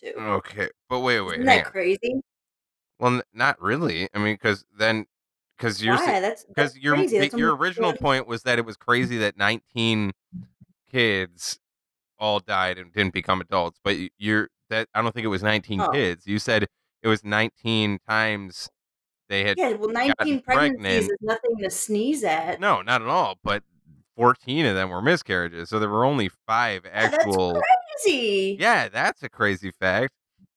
too. Okay, but wait, wait, Isn't that crazy? Well, n- not really. I mean, because then, because you're Why? That's because your. Your original one- point was that it was crazy that 19 kids all died and didn't become adults, but you're that I don't think it was 19 Oh. kids. You said it was 19 times they had. Yeah, well, 19 pregnancies pregnant. is nothing to sneeze at. No, not at all. But 14 of them were miscarriages, so there were only five actual. That's crazy. Yeah, that's a crazy fact,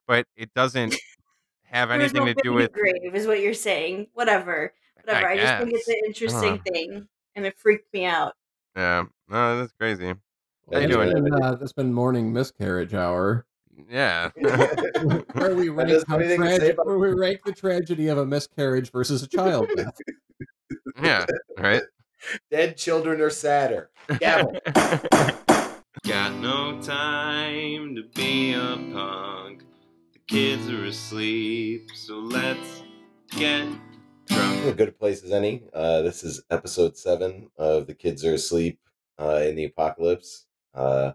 but it doesn't have There was anything no to do baby with. grave, is what you're saying. Whatever. Whatever. I, just think it's an interesting Uh. thing, and it freaked me out. Yeah, no, that's crazy. How you Well, doing? that's been, uh, that's been morning miscarriage hour, Yeah. where we That rank doesn't how have anything to say tragic, about- where we rank the tragedy of a miscarriage versus a child death. yeah. Right. Dead children are sadder. Gavel. Got no time to be a punk. The kids are asleep, so let's get drunk. a good place as any. Uh, this is episode seven of The Kids Are Asleep uh, in the Apocalypse. Uh,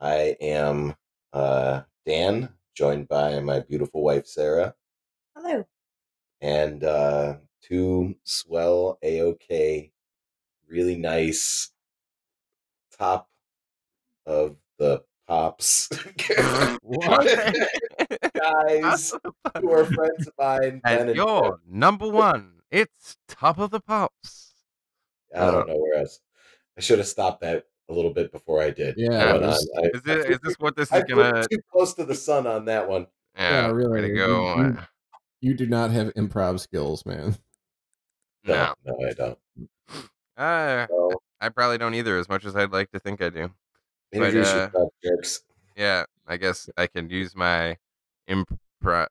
I am uh, Dan, joined by my beautiful wife, Sara, Hello. and uh, two swell AOK, really nice top of the pops guys who are friends of mine. Ben And and yo, number one, it's top of the pops. I don't know where else. I should have stopped that a little bit before I did. Yeah, I was- I- Is I it? flew Is this what this I is gonna? too close to the sun on that one. Yeah, Yeah, really. Way to You- go. you- You do not have improv skills, man. No. No, no, I don't. Uh, So, I probably don't either, as much as I'd like to think I do. Introduce uh. Yeah, I guess I can use my impro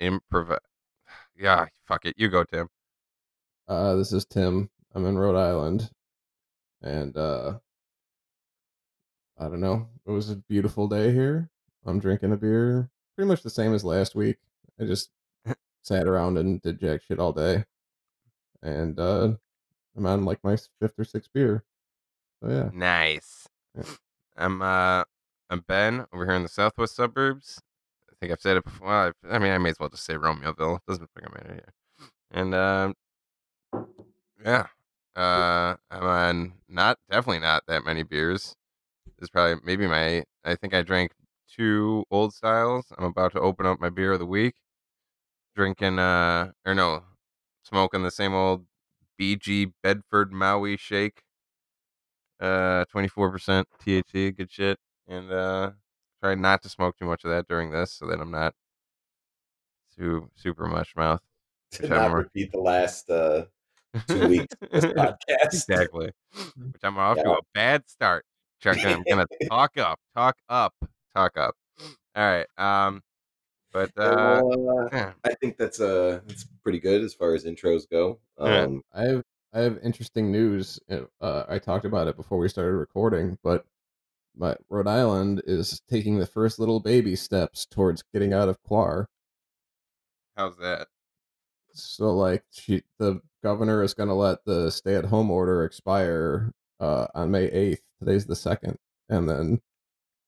improv. Yeah, fuck it. You go, Tim. Uh, this is Tim. I'm in Rhode Island, and uh, I don't know. It was a beautiful day here. I'm drinking a beer, pretty much the same as last week. I just sat around and did jack shit all day, and uh, I'm on like my fifth or sixth beer. So yeah, Nice. Yeah. I'm uh I'm Ben over here in the southwest suburbs. I think I've said it before. I, I mean, I may as well just say Romeoville. Doesn't fucking matter here. And um, yeah, uh, I'm on not definitely not that many beers. This is probably maybe my. I think I drank two old styles. I'm about to open up my beer of the week. Drinking uh or no, smoking the same old BG Bedford Maui shake uh 24% THC, good shit. And uh try not to smoke too much of that during this so that I'm not too super much mouth. To which not I'm- repeat the last uh, two weeks of this podcast. exactly. Which I'm off to Yeah. a bad start. Check I'm gonna talk up, talk up, talk up. All right. Um but uh Well, uh, yeah. I think that's uh that's pretty good as far as intros go. Yeah. Um, I have I have interesting news. Uh, I talked about it before we started recording, but my Rhode Island is taking the first little baby steps towards getting out of Quar. how's that? So like she the governor is going to let the stay at home order expire uh on May 8th. Today's the 2nd. And then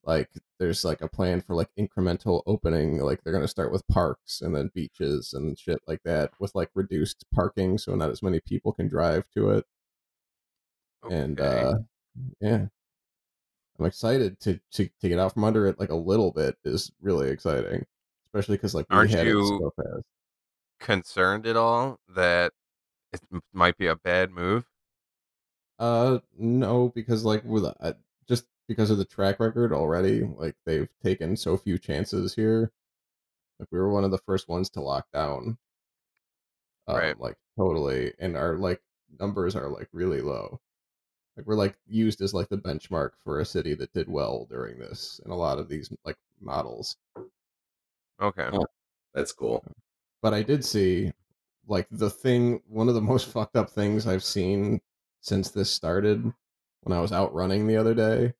like there's like a plan for like incremental opening like they're going to start with parks and then beaches and shit like that with like reduced parking so not as many people can drive to it. And uh yeah. I'm excited to, to to get out from under it like a little bit is really exciting. Especially cuz like we Aren't had you- so fast. concerned at all that it might be a bad move? Uh, no, because like with uh, because of the track record already, like they've taken so few chances here. Like we were one of the first ones to lock down. Um, Right. Like totally, and our like numbers are like really low. Like we're like used as like the benchmark for a city that did well during this, in a lot of these like models. Okay. Oh. that's cool. but I did see like the thing one of the most fucked up things I've seen since this started when I was out running the other day.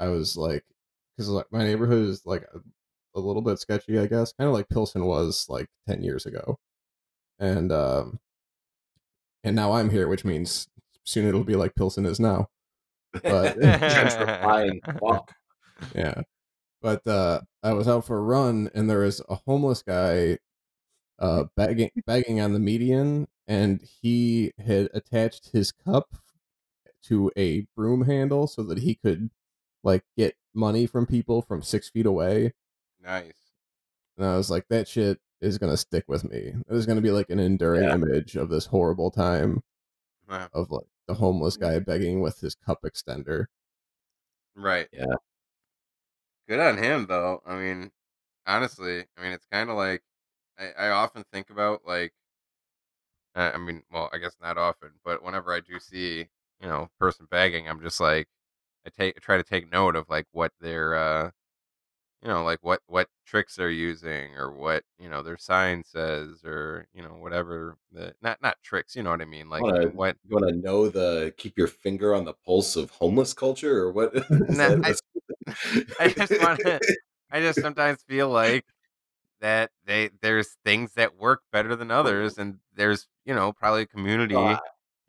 I was like cuz like my neighborhood is like a, a little bit sketchy, I guess, kind of like Pilsen was like 10 years ago. And um and now I'm here, which means soon it'll be like Pilsen is now. But- Yeah. but uh, I was out for a run, and there was a homeless guy uh, begging begging on the median, and he had attached his cup to a broom handle so that he could like get money from people from six feet away. Nice. And I was like, that shit is gonna stick with me. It is gonna be like an enduring Yeah. image of this horrible time Wow. of like the homeless guy mm-hmm. begging with his cup extender. Right. Yeah. Good on him, though. I mean, honestly, I mean, it's kind of like I, I often think about like, I I mean, well, I guess not often, but whenever I do see, you know, person begging, I'm just like, I take try to take note of like what their, uh, you know, like what what tricks they're using or what you know their sign says or you know whatever the not not tricks, you know what I mean, like Wanna- what You want to know the keep your finger on the pulse of homeless culture, or what Nah, I just wanna- I just sometimes feel like that they there's things that work better than others, and there's you know probably a community. Oh,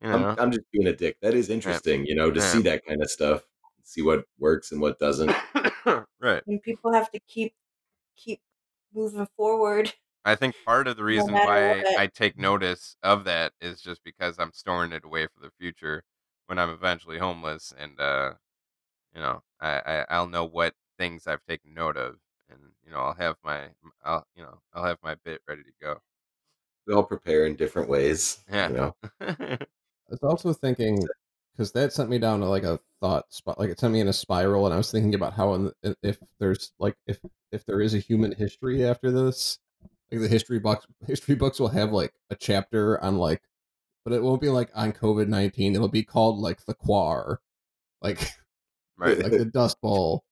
you know, I'm, I'm just being a dick. That is interesting, you know, to Yeah. see that kind of stuff, see what works and what doesn't. right. And people have to keep keep moving forward. I think part of the reason matter why what. I take notice of that is just because I'm storing it away for the future when I'm eventually homeless, and uh, you know, I, I I'll know what things I've taken note of, and you know, I'll have my I'll you know I'll have my bit ready to go. We all prepare in different ways. Yeah. You know, I was also thinking because that sent me down to like a thought spot, like it sent me in a spiral, and I was thinking about how in, if there's like if if there is a human history after this, like the history books history books will have like a chapter on like, but it won't be like on COVID nineteen. It'll be called like the Quar, like right. like the Dust Bowl.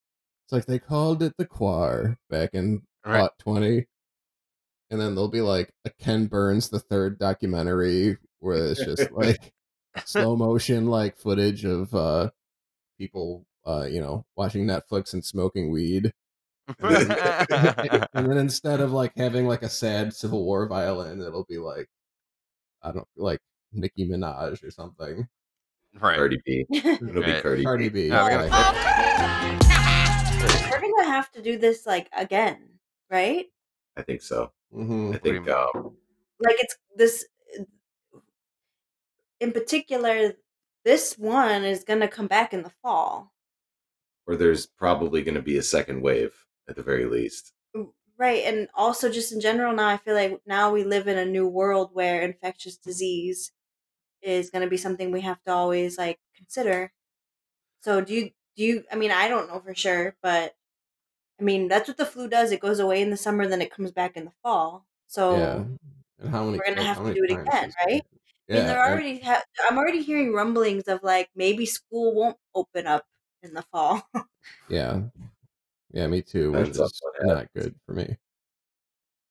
It's like they called it the Quar back in Right. Plot twenty. And then there'll be like a Ken Burns the third documentary where it's just like slow motion like footage of uh people uh you know watching Netflix and smoking weed. and then instead of like having like a sad Civil War violin, it'll be like I don't like Nicki Minaj or something. right. Cardi B. It'll be Right. Cardi, Cardi B. B. Yeah, we like- We're gonna have to do this like again, right? I think so. Mhm. I think mean? um, Like it's this in particular this one is gonna come back in the fall. or there's probably going to be a second wave at the very least. Right, and also just in general now I feel like now we live in a new world where infectious disease is going to be something we have to always like consider. So do you do you I mean I don't know for sure, but I mean that's what the flu does. It goes away in the summer then it comes back in the fall. So yeah. And how many We're gonna have to do it again, right? That? I mean, they're already. Ha- I'm already hearing rumblings of like maybe school won't open up in the fall. Yeah. Yeah, me too, which Depends is not good for me.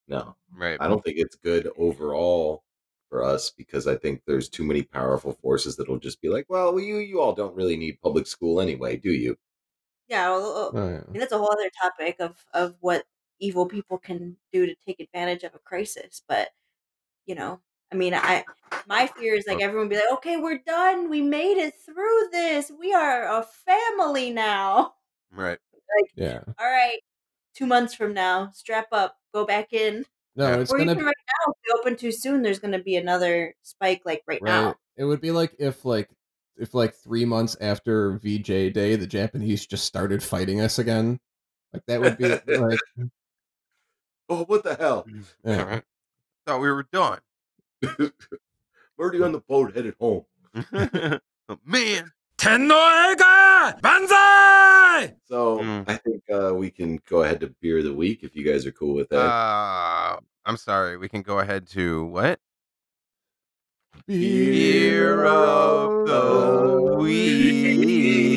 No, Right. I don't think it's good overall for us because I think there's too many powerful forces that'll just be like, well, you you all don't really need public school anyway, do you? yeah, well, Oh I mean that's a whole other topic of of what evil people can do to take advantage of a crisis. But you know, I mean, I my fear is like everyone be like, okay, we're done. We made it through this. We are a family now. Right. Like, Yeah. All right, two months from now, strap up, go back in. No, Yeah. it's or gonna even right now, if we open too soon, there's going to be another spike like right, right. now. It would be like if like if like three months after VJ Day, the Japanese just started fighting us again. Like that would be like Oh, what the hell? Mm. yeah. Right. Thought we were done. Birdie on the boat headed home. Man. Tennoega! Banzai! So mm. I think uh, we can go ahead to beer of the week if you guys are cool with that. Uh, I'm sorry. We can go ahead to what? Beer of the week.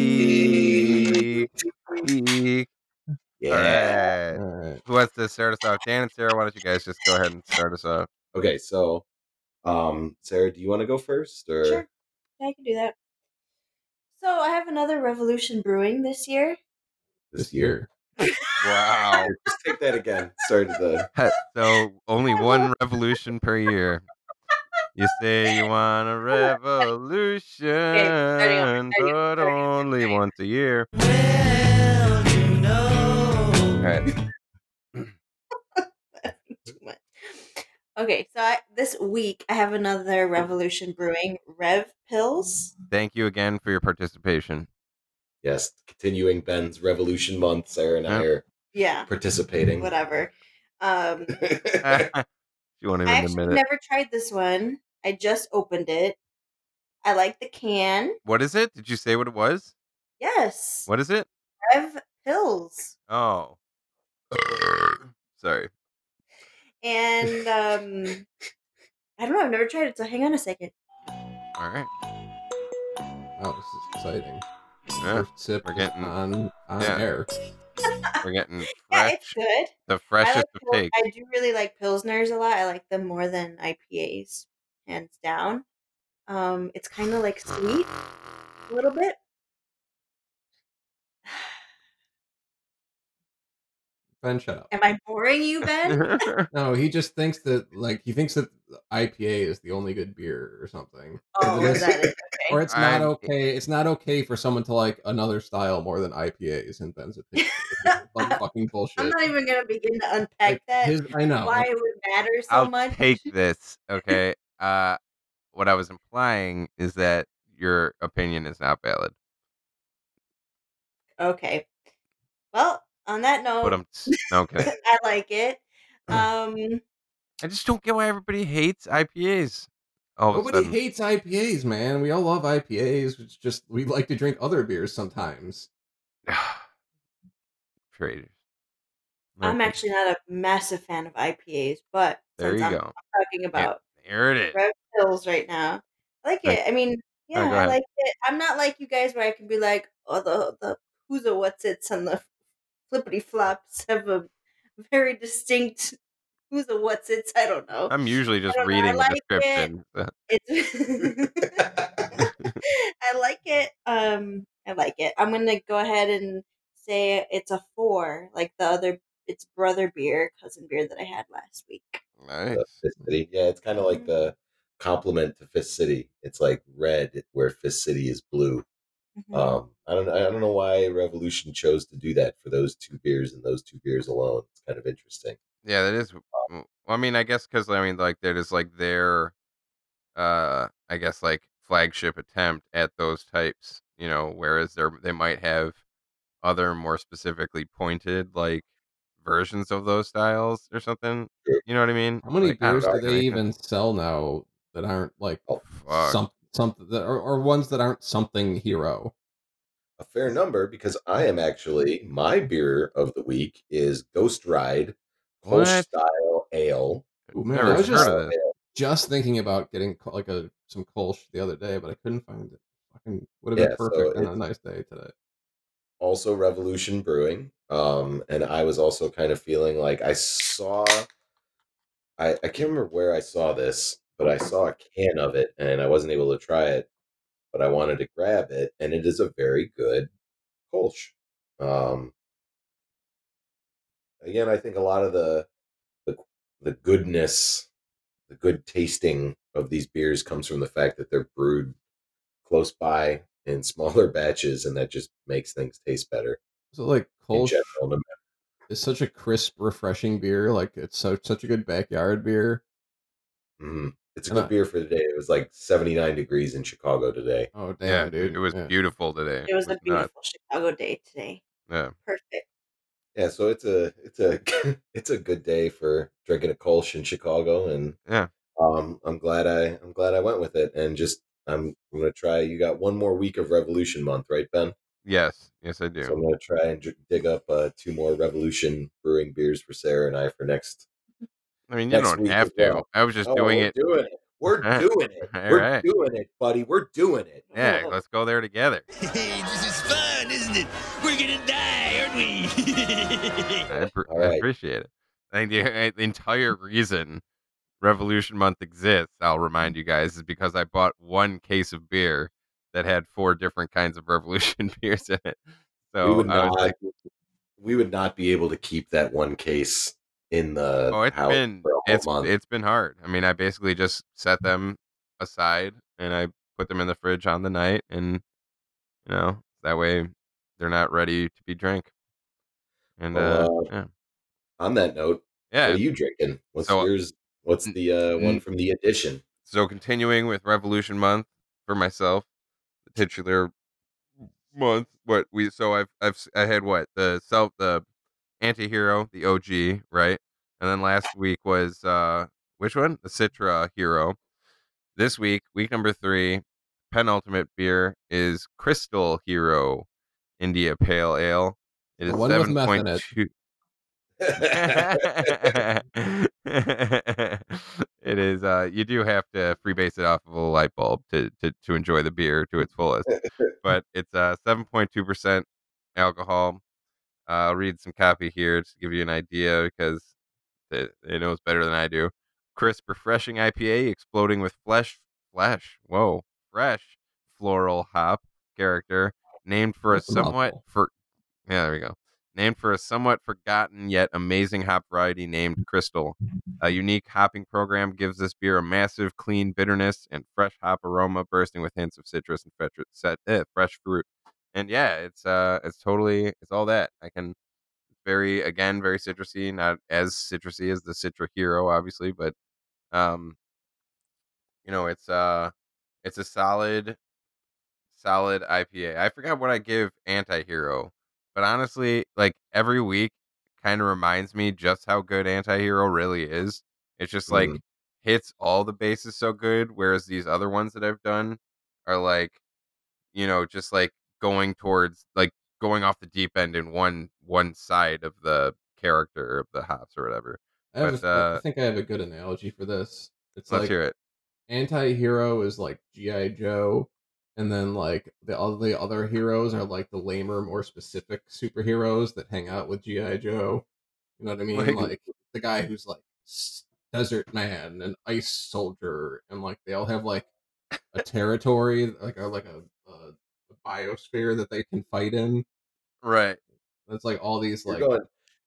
Yeah. Who wants to start us off? Dan and Sara, why don't you guys just go ahead and start us off? Okay, so um, Sara, do you want to go first or? Sure. Yeah, I can do that. So I have another Revolution Brewing this year. This year. Wow. Just take that again. Sorry to the. so only one revolution per year. You say you want a revolution, starting over, but only once a year. Well, you know All right. Too much. Okay, so I, this week I have another Revolution Brewing Rev Pills. Thank you again for your participation. Yes, continuing Ben's Revolution Month. Sara and I are Yeah, participating. whatever. Um, you won't even I actually admit it. never tried this one. I just opened it. I like the can. What is it? Did you say what it was? Yes, What is it? Rev Pills. Oh. Sorry. And um, I don't know. I've never tried it. So hang on a second. All right. Oh, this is exciting. Yeah. Sip we're getting- on on yeah. air. We're getting fresh, Yeah, it's good. the freshest like of pil- takes. I do really like pilsners a lot. I like them more than IPAs, hands down. Um, it's kind of like sweet a little bit. Ben, shut up. Am I boring you, Ben? No, he just thinks that like he thinks that IPA is the only good beer or something. oh, Or is? Okay. Or it's not I'm- okay. It's not okay for someone to like another style more than IPAs in Ben's opinion. Like fucking bullshit. I'm not even gonna begin to unpack Like, that. his, I know. why it would matter so I'll much. take this. Okay. Uh, what I was implying is that your opinion is not valid. Okay. Well, on that note, But I'm okay. I like it. Um, I just don't get why everybody hates IPAs. All of Nobody hates IPAs, man. We all love IPAs. It's just we like to drink other beers sometimes. Traitors. I'm Okay, actually not a massive fan of IPAs, but There since you I'm go. talking about There it is. Rev Pills right now, I like Like- it. I mean, yeah, go I like it. I'm not like you guys where I can be like, oh, the the who's a what's its and the flippity flops have a very distinct who's a what's its. I don't know. I'm usually just don't know, I reading the like it. description. so- It's I like it. Um, I like it. I'm gonna go ahead and say it's a four, like the other. It's brother beer, cousin beer that I had last week. Nice. the Fist City. Yeah, it's kind of like the complement to Fist City. It's like red where Fist City is blue. Mhm. Um, I don't I don't know why Revolution chose to do that for those two beers and those two beers alone. It's kind of interesting. Yeah, that is. Well, I mean, I guess because I mean, like that is like their, uh, I guess like flagship attempt at those types. You know, whereas they they might have other more specifically pointed like versions of those styles or something. You know what I mean? How many Like, beers do they even sell now that aren't like Oh, some something that or, or ones that aren't something hero? A fair number because I am actually my beer of the week is Ghost Ride Kolsch style ale. Ooh, man, I was just just thinking about getting like a some Kolsch the other day, but I couldn't find it. Fucking would have Yeah, been so perfect on a nice day today. also Revolution Brewing. Um, and I was also kind of feeling like I saw, I, I can't remember where I saw this, but I saw a can of it and I wasn't able to try it, but I wanted to grab it, and it is a very good Kolsch. Um, again, I think a lot of the the the goodness, the good tasting of these beers comes from the fact that they're brewed close by in smaller batches, and that just makes things taste better So like Kolsch is such a crisp, refreshing beer. Like it's so such a good backyard beer. Mhm. It's a And good I- beer for the day. It was like 79 degrees in Chicago today. Oh damn, yeah, dude! it was Yeah. beautiful today. It was a nuts. beautiful Chicago day today. Yeah. Perfect. Yeah, so it's a it's a it's a good day for drinking a Kolsch in Chicago, and Yeah. um, I'm glad I I'm glad I went with it, and just I'm I'm gonna try. You got one more week of Revolution Month, right, Ben? Yes. Yes, I do. So I'm gonna try and dr- dig up uh, two more Revolution Brewing beers for Sara and I for next. I mean, you don't have to. well. I was just Oh, doing we're it. Doing it. We're doing it. We're Alright. doing it, buddy. We're doing it. Yeah, let's go there together. Hey, this is fun, isn't it? We're gonna die, aren't we? I, appre- All I appreciate it. I think the, uh, the entire reason Revolution Month exists, I'll remind you guys, is because I bought one case of beer that had four different kinds of Revolution beers in it. So we would I was not. like, we would not be able to keep that one case in the oh, it's been for a whole it's month. it's been hard. I mean, I basically just set them aside and I put them in the fridge on the night, and you know that way they're not ready to be drank. And Well, uh, uh, yeah, On that note, yeah. what are you drinking? What's So- yours? What's the uh, one from the edition? So continuing with Revolution Month for myself, the titular month. What we so I've I've I had what the self the anti-hero the OG right, and then last week was uh which one the Citra hero. This week, week number three, penultimate beer is Crystal Hero India Pale Ale. It is The one with seven meth in point it. two. it is uh you do have to freebase it off of a light bulb to, to to enjoy the beer to its fullest but it's uh 7.2% alcohol uh, i'll read some copy here just to give you an idea because it, it knows better than i do crisp refreshing ipa exploding with flesh flesh whoa fresh floral hop character named for a That's a somewhat for yeah there we go named for a somewhat forgotten yet amazing hop variety named Crystal. A unique hopping program gives this beer a massive, clean bitterness and fresh hop aroma, bursting with hints of citrus and fresh, set, eh, fresh fruit. And yeah, it's uh, it's totally, it's all that. I can, very again, very citrusy, not as citrusy as the Citra Hero, obviously, but um, you know, it's uh, it's a solid, solid IPA. I forgot what I give Anti-Hero, but honestly, like every week kind of reminds me just how good Anti-Hero really is. It's just like Mhm. hits all the bases so good, whereas these other ones that I've done are like, you know, just like going towards like going off the deep end in one one side of the character of the hops or whatever. I, But, a- I uh, think I have a good analogy for this. It's Let's like hear it. anti-hero is like GI Joe, and then like the all the other heroes are like the lamer, more specific superheroes that hang out with GI Joe. You know what I mean? Like- Like the guy who's like desert man and ice soldier, and like they all have like a territory, like a like a, a, a biosphere that they can fight in. Right. It's like all these You're like going,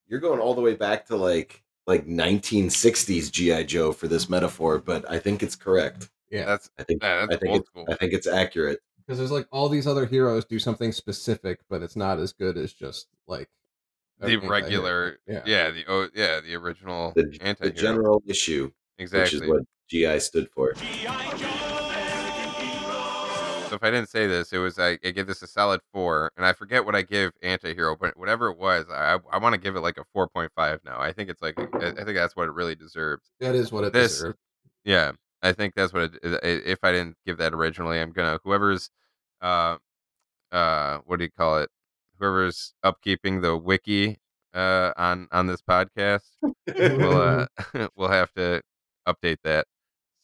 you're going all the way back to like like 1960s GI Joe for this metaphor, but I think it's correct. yeah, That's I think yeah, that's I think old it's. I think it's accurate. because there's like all these other heroes do something specific, but it's not as good as just like the regular Yeah. yeah. the oh yeah the original The, the general issue, exactly which is what GI stood for. So if i didn't say this it was i, I give this a solid four and i forget what i give anti-hero but whatever it was i i want to give it like a 4.5 now i think it's like i I think that's what it really deserves That is what it This- deserves. yeah i think that's what it if i didn't give that originally i'm gonna whoever's uh uh what do you call it whoever's upkeeping the wiki uh on on this podcast we'll uh we'll have to update that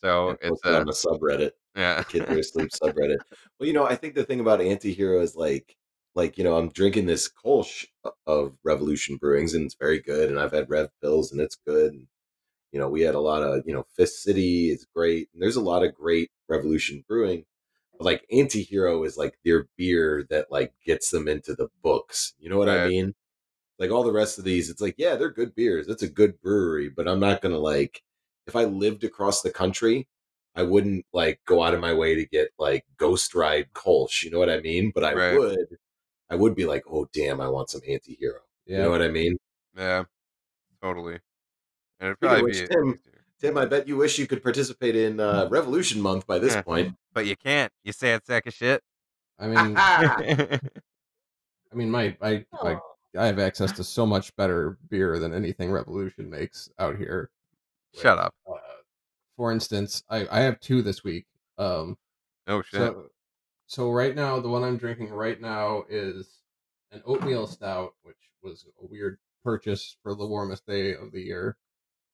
so it's uh on the subreddit. Yeah Kids are sleep subreddit. Well, you know, I think the thing about Antihero is like, like you know, I'm drinking this Kolsch uh, of Revolution Brewings, and it's very good. And I've had Rev Pills, and it's good. And, you know, we had a lot of, you know, Fist City is great, and there's a lot of great Revolution Brewing. But like Antihero is like their beer that like gets them into the books. You know what I mean? Like all the rest of these, it's like, yeah, they're good beers. It's a good brewery, but I'm not gonna like if I lived across the country, I wouldn't like go out of my way to get like Ghost Ride Kolsch. You know what I mean? But I Right. would, I would be like, oh damn, I want some anti-hero. Yeah. You know what I mean? yeah totally and it'd probably which, be Tim- Tim, I bet you wish you could participate in uh, Revolution Month by this point. but you can't you sad sack of shit I mean, I mean, my I, I I have access to so much better beer than anything Revolution makes out here. shut up Uh, for instance, I I have two this week. Um, oh shit so so right now the one I'm drinking right now is an oatmeal stout, which was a weird purchase for the warmest day of the year.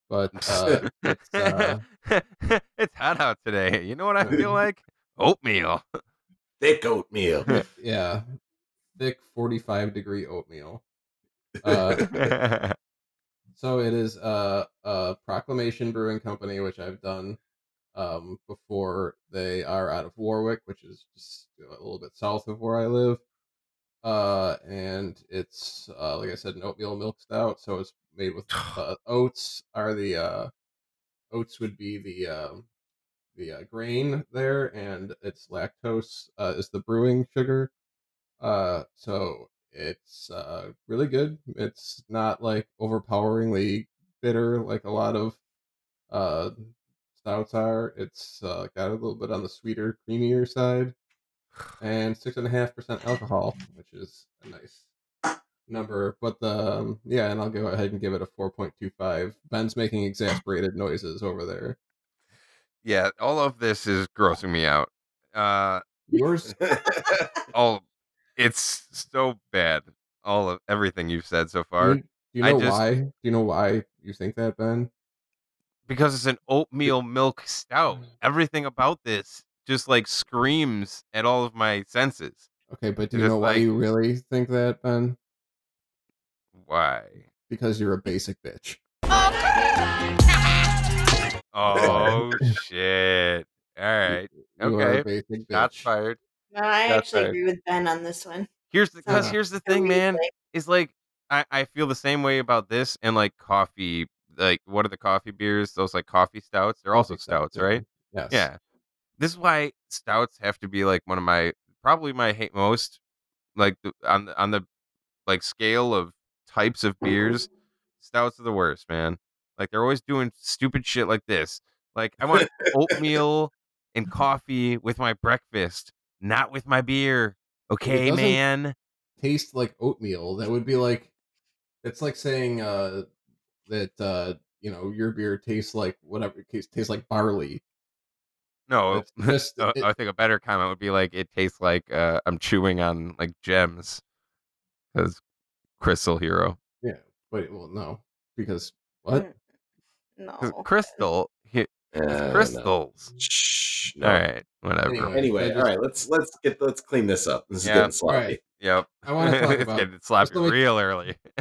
But uh, it's uh, it's hot out today you know what i feel like oatmeal Thick oatmeal. yeah, thick 45 degree oatmeal. Uh, So it is a, a Proclamation Brewing Company, which I've done um, before. They are out of Warwick, which is just a little bit south of where I live. Uh, and it's uh, like I said, an oatmeal milk stout. So it's made with uh, oats. Are the uh, oats would be the um, the uh, grain there, and it's lactose uh, is the brewing sugar. Uh, so it's uh, really good. It's not like overpoweringly bitter like a lot of uh, stouts are. It's uh, got a little bit on the sweeter, creamier side, and six and a half percent alcohol, which is a nice number. But the um, yeah, and I'll go ahead and give it a four point two five. Ben's making exasperated noises over there. Yeah, all of this is grossing me out. Uh, Yours, all it's so bad. All of everything you've said so do far. you, do you know just- why? Do you know why you think that, Ben? because it's an oatmeal milk stout. Mm. Everything about this just like screams at all of my senses. Okay, but do you Just know why like- you really think that, Ben? Why? Because you're a basic bitch. Oh shit! All right, You are a okay. basic Shots fired. No, I That's actually right. agree with Ben on this one. Here's the because here's the thing, man. Is like I I feel the same way about this and like coffee. Like what are the coffee beers? Those like coffee stouts. They're also stouts, right? Yes. Yeah. This is why stouts have to be like one of my probably my hate most like the, on the on the like scale of types of mm-hmm. beers. Stouts are the worst, man. Like they're always doing stupid shit like this. Like I want oatmeal and coffee with my breakfast, not with my beer. Okay, doesn't- man. Taste like oatmeal. That would be like. It's like saying uh, that uh, you know your beer tastes like whatever it tastes, tastes like barley. No, just uh, it- I think a better comment would be like it tastes like uh, I'm chewing on like gems. Because Crystal Hero, yeah, Wait, well, no, because what? mm, 'Cause No. Crystal, he, Uh, no. crystals. Shh, no. All right, whatever. Anyway. Anyway, just- right, let's let's get let's clean this up. This is Yeah. getting sloppy. Alright. Yep. I want to talk it's about getting sloppy let me- real early.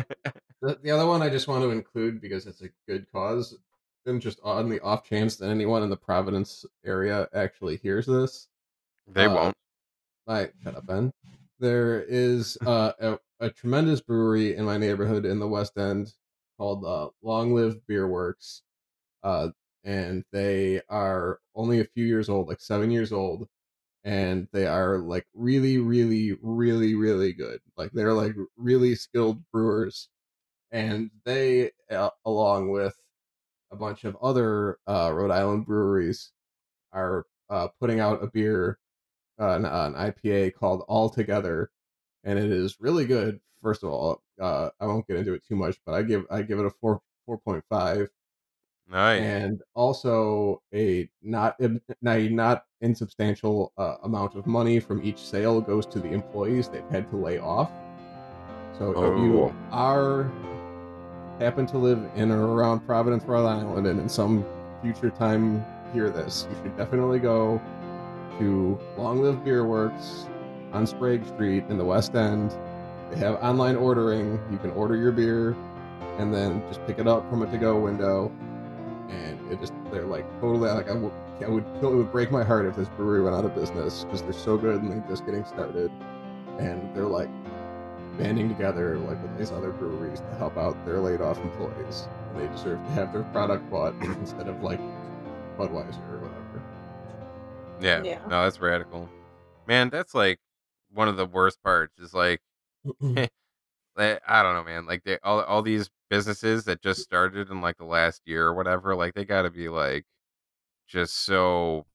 the, the other one. I just want to include because it's a good cause, and just on the off chance that anyone in the Providence area actually hears this, they Uh, won't. I shut up, Ben. There is uh, a, a tremendous brewery in my neighborhood in the West End called uh, Long Live Beer Works, uh, and they are only a few years old, like seven years old, and they are like really, really, really, really good. Like they're like really skilled brewers, and they, uh, along with a bunch of other uh, Rhode Island breweries, are uh, putting out a beer an, an IPA called All Together, and it is really good. First of all, uh, I won't get into it too much, but I give I give it a four four point five, Nice. and also a not a not insubstantial uh, amount of money from each sale goes to the employees they've had to lay off. So if Oh. you are happen to live in or around Providence, Rhode Island, and in some future time hear this, you should definitely go to Long Live Beer Works on Sprague Street in the West End. They have online ordering. You can order your beer and then just pick it up from a to-go window. And it just they're like totally like I would I would kill it would break my heart if this brewery went out of business because they're so good and they're just getting started. And they're like banding together like with these other breweries to help out their laid off employees. And they deserve to have their product bought instead of like Budweiser or whatever. yeah. Yeah. No, that's radical. Man, that's like one of the worst parts. Is like. I I don't know, man. Like they all all these businesses that just started in like the last year or whatever. Like they got to be like just so,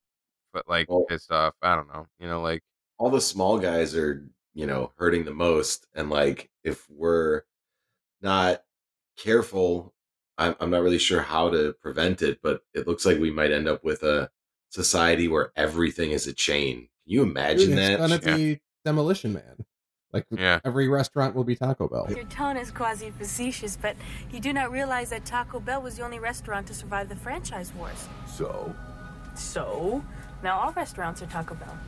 but like Well- pissed off. I don't know. You know, like all the small guys are you know hurting the most and like if we're not careful I'm, I'm not really sure how to prevent it but it looks like we might end up with a society where everything is a chain can you imagine Dude, it's that gonna Yeah. be Demolition Man. Like Yeah. every restaurant will be Taco Bell. Your tone is quasi facetious, but you do not realize that Taco Bell was the only restaurant to survive the franchise wars. So? So, now all restaurants are Taco Bell.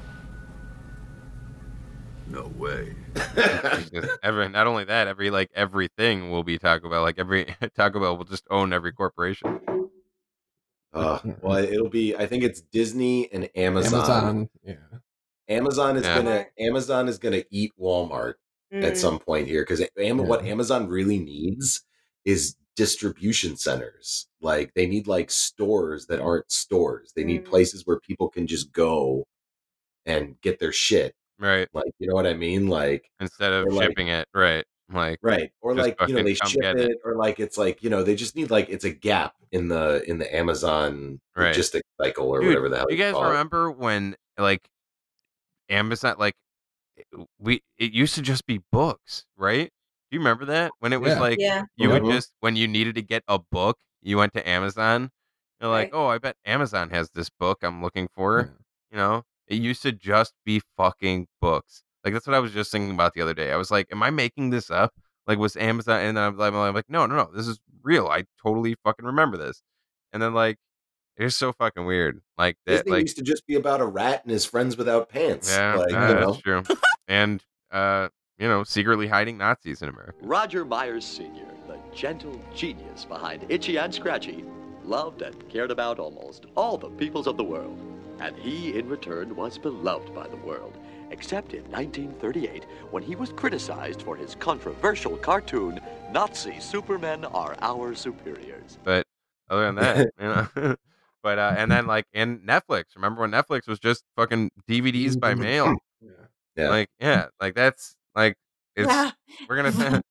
No way. every not only that, every like everything will be Taco Bell. Like every Taco Bell will just own every corporation. Uh, well it'll be i think it's disney and amazon Amazon, yeah. Amazon is Yeah. gonna amazon is gonna eat walmart Mm. at some point here because Am- what Amazon really needs is distribution centers. Like they need like stores that aren't stores. They need Mm. places where people can just go and get their shit. Right. Like, you know what I mean? Like, Instead of Or, like- shipping it, right? Like, right? Or like, you know, they ship it, it. or like it's like you know they just need like it's a gap in the in the Amazon Right. logistic cycle or Dude, whatever the hell you guys call it. remember when like Amazon like we it used to just be books, right? Do you remember that when it was Yeah. like Yeah. you would Mhm. just when you needed to get a book, you went to Amazon. You're like, Right. oh, I bet Amazon has this book I'm looking for. Yeah. You know, it used to just be fucking books. Like that's what I was just thinking about the other day. I was like, am I making this up? Like was Amazon? And then I'm like, I'm like, no, no, no, this is real. I totally fucking remember this. And then like, it's so fucking weird. Like that, Disney like used to just be about a rat and his friends without pants. yeah, like, yeah, you know. that's true. and uh, you know, secretly hiding Nazis in America. Roger Myers Sr., the gentle genius behind Itchy and Scratchy, loved and cared about almost all the peoples of the world. And he, in return, was beloved by the world. Except in 1938, when he was criticized for his controversial cartoon, Nazi Supermen Are Our Superiors. But other than that, you know. but uh, and then like in Netflix, remember when Netflix was just fucking DVDs by mail? Yeah. Yeah. Like yeah, like that's like it's Yeah. we're gonna.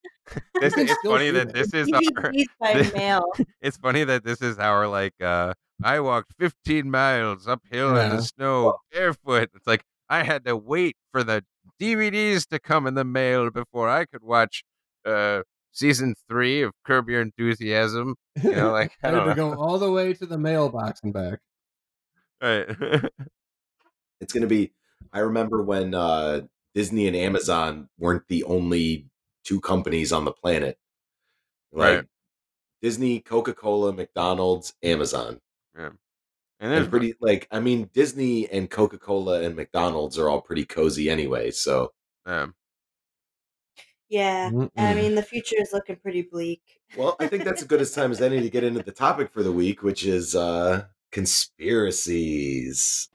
this can it's funny that that. this is our. By this- mail. It's funny that this is our like. uh I walked 15 miles uphill in the snow barefoot. It's like I had to wait for the DVDs to come in the mail before I could watch uh season three of Curb Your Enthusiasm. You know, like I I had to go all the way to the mailbox and back. Right. it's going to be i remember when uh disney and amazon weren't the only two companies on the planet like Right. disney coca-cola mcdonald's amazon and and there's pretty like i mean disney and coca-cola and mcdonald's are all pretty cozy anyway so um, Yeah. I Mm-mm. mean, the future is looking pretty bleak. well i think that's as good as time as any to get into the topic for the week which is uh conspiracies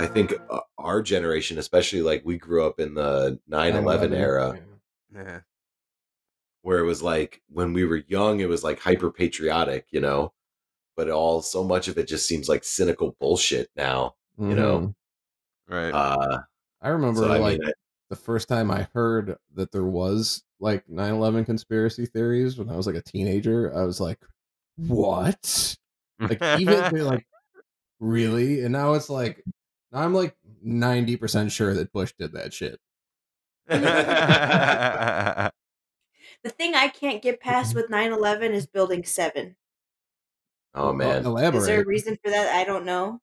I think uh, our generation, especially like we grew up in the 9 11 era, Yeah. yeah. where it was like when we were young, it was like hyper patriotic, you know, but all so much of it just seems like cynical bullshit now, you know. Mhm. Right. Uh, I remember so I like mean, I- the first time I heard that there was like 9/11 conspiracy theories when I was like a teenager. I was like, "What?" Like even they're like, "Really?" And now it's like I'm like 90% sure that Bush did that shit. The thing I can't get past with 9 11 is Building 7. Oh man, elaborate. Is there a reason for that? I don't know.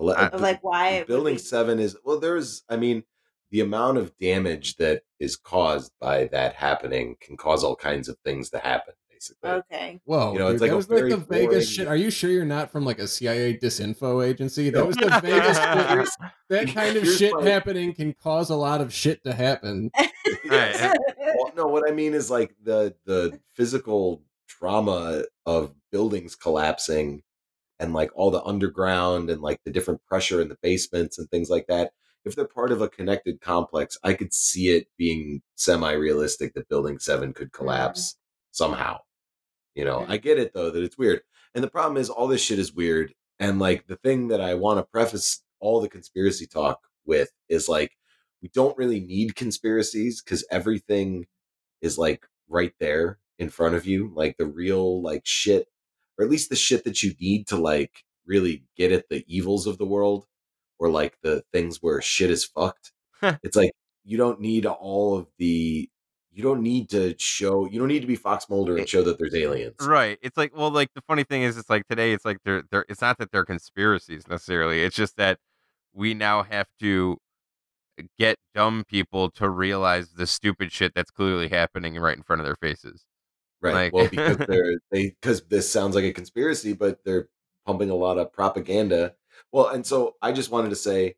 Ele- uh, uh, I- like why it would building be- seven is well there's i mean the amount of damage that is caused by that happening can cause all kinds of things to happen basically Okay. Whoa, You know, dude, it's like that was like very the Vegas boring- shit. Are you sure you're not from like a CIA disinfo agency? That was the Vegas That kind of here's shit my- happening can cause a lot of shit to happen. Right. well, no, what I mean is like the the physical trauma of buildings collapsing and like all the underground and like the different pressure in the basements and things like that. If they're part of a connected complex, I could see it being semi-realistic that building 7 could mm-hmm. collapse somehow. You know, I get it though that it's weird. And the problem is all this shit is weird and like the thing that I want to preface all the conspiracy talk with is like we don't really need conspiracies because everything is like right there in front of you like the real like shit or at least the shit that you need to like really get at the evils of the world or like the things where shit is fucked it's like you don't need all of the you don't need to show you don't need to be fox mulder and show that there's aliens Right. It's like well, like the funny thing is, it's like today, it's like they're they're. It's not that they're conspiracies necessarily. It's just that we now have to get dumb people to realize the stupid shit that's clearly happening right in front of their faces. Right. Like- well, because they're they because this sounds like a conspiracy, but they're pumping a lot of propaganda. Well, and so I just wanted to say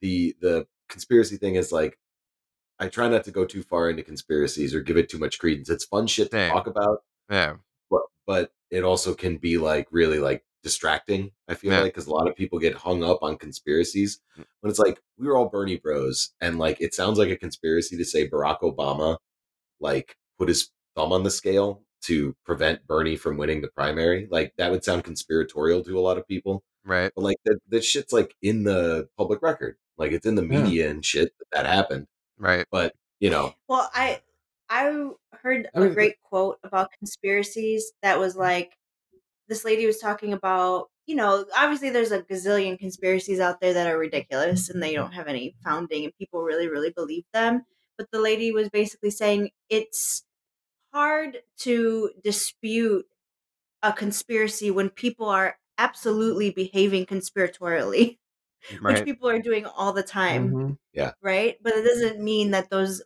the the conspiracy thing is like I try not to go too far into conspiracies or give it too much credence. It's fun shit to Same. talk about, Yeah. but but it also can be like really like distracting. I feel Yeah. like because a lot of people get hung up on conspiracies mm. when it's like we were all Bernie Bros, and like it sounds like a conspiracy to say Barack Obama like put his thumb on the scale to prevent Bernie from winning the primary. Like that would sound conspiratorial to a lot of people, Right. but like that that shit's like in the public record. Like it's in the Yeah. media and shit that, that happened. Right. But you know, Well, I I heard I a mean, great quote about conspiracies that was mm. like this lady was talking about, you know, obviously there's a gazillion conspiracies out there that are ridiculous and they don't have any founding and people really really believe them, but the lady was basically saying it's hard to dispute a conspiracy when people are absolutely behaving conspiratorially, which people are doing all the time Mhm. right? But it doesn't mean that those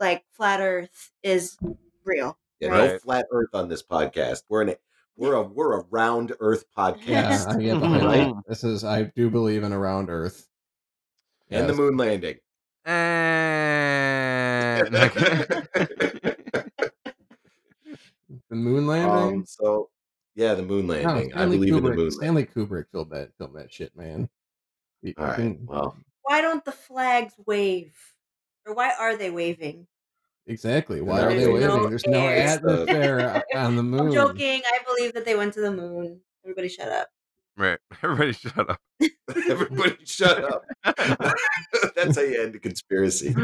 like flat Earth is real. yeah, Right. no flat Earth on this podcast. We're in a we're a we're a round Earth Yeah, podcast, I get behind Right. that. This is I do believe in a round Earth. and the moon landing. And The moon landing. um, so yeah, the moon No, landing. I Stanley believe in the Kubrick. moon landing. Stanley Kubrick filmed that filmed that shit, man. You All right. can- Well, Why don't the flags wave? Or why are they waving? exactly. Why are they no waving? There's no air. Atmosphere on the moon. I'm joking. I believe that they went to the moon. Everybody shut up. Right. Everybody shut up. everybody shut up. That's how you end a conspiracy.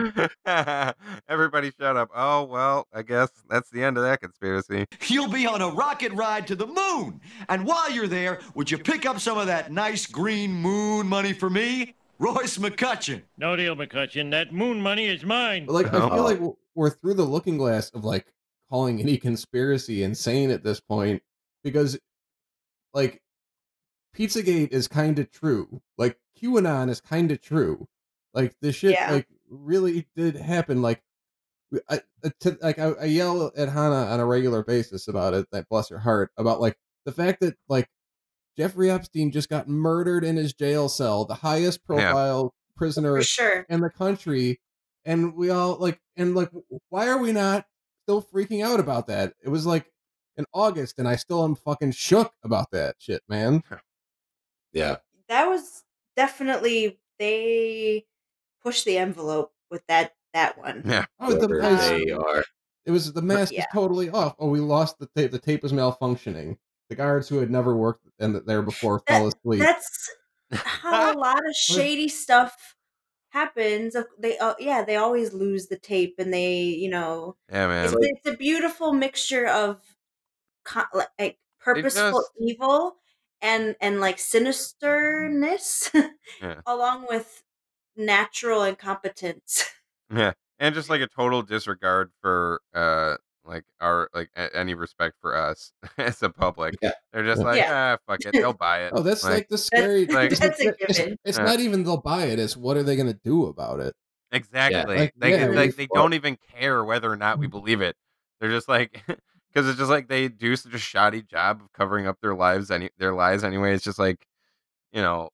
Everybody shut up. Oh well, I guess that's the end of that conspiracy. You'll be on a rocket ride to the moon. And while you're there, would you pick up some of that nice green moon money for me? Royce McCutcheon. No deal, McCutcheon. That moon money is mine. But, like I feel uh-huh. like we're through the looking glass of like calling any conspiracy insane at this point because like Pizzagate is kind of true. Like QAnon is kind of true. Like this shit Yeah. like really did happen. Like I, I- to, like I, I yell at Hannah on a regular basis about it. That bless her heart about like the fact that like Jeffrey Epstein just got murdered in his jail cell, the highest profile prisoner sure. in the country and we all like and like why are we not still freaking out about that it was like in august and i still am fucking shook about that shit man Yeah. That was definitely they pushed the envelope with that that one. Yeah. oh the, Whoever it was- they are. it was the mask Yeah. is totally off oh we lost the tape the tape was malfunctioning the guards who had never worked and there before fell asleep That's how a lot of shady stuff happens. They uh, yeah, they always lose the tape and they, you know, Yeah, man. it's, it's a beautiful mixture of co- like purposeful evil and and like sinisterness Yeah. along with natural incompetence. Yeah, and just like a total disregard for uh like our like a- any respect for us as a public. Yeah. They're just Yeah. like, Yeah. ah, fuck it, they'll buy it. oh that's like, the That's, scary like- it's, that's a given. it's Yeah. not even they'll buy it it's what are they gonna do about it exactly. Like, Like, yeah, like they don't even care whether or not we believe it. They're just like because it's just like they do such a shoddy job of covering up their lives any their lies anyway. It's just like you know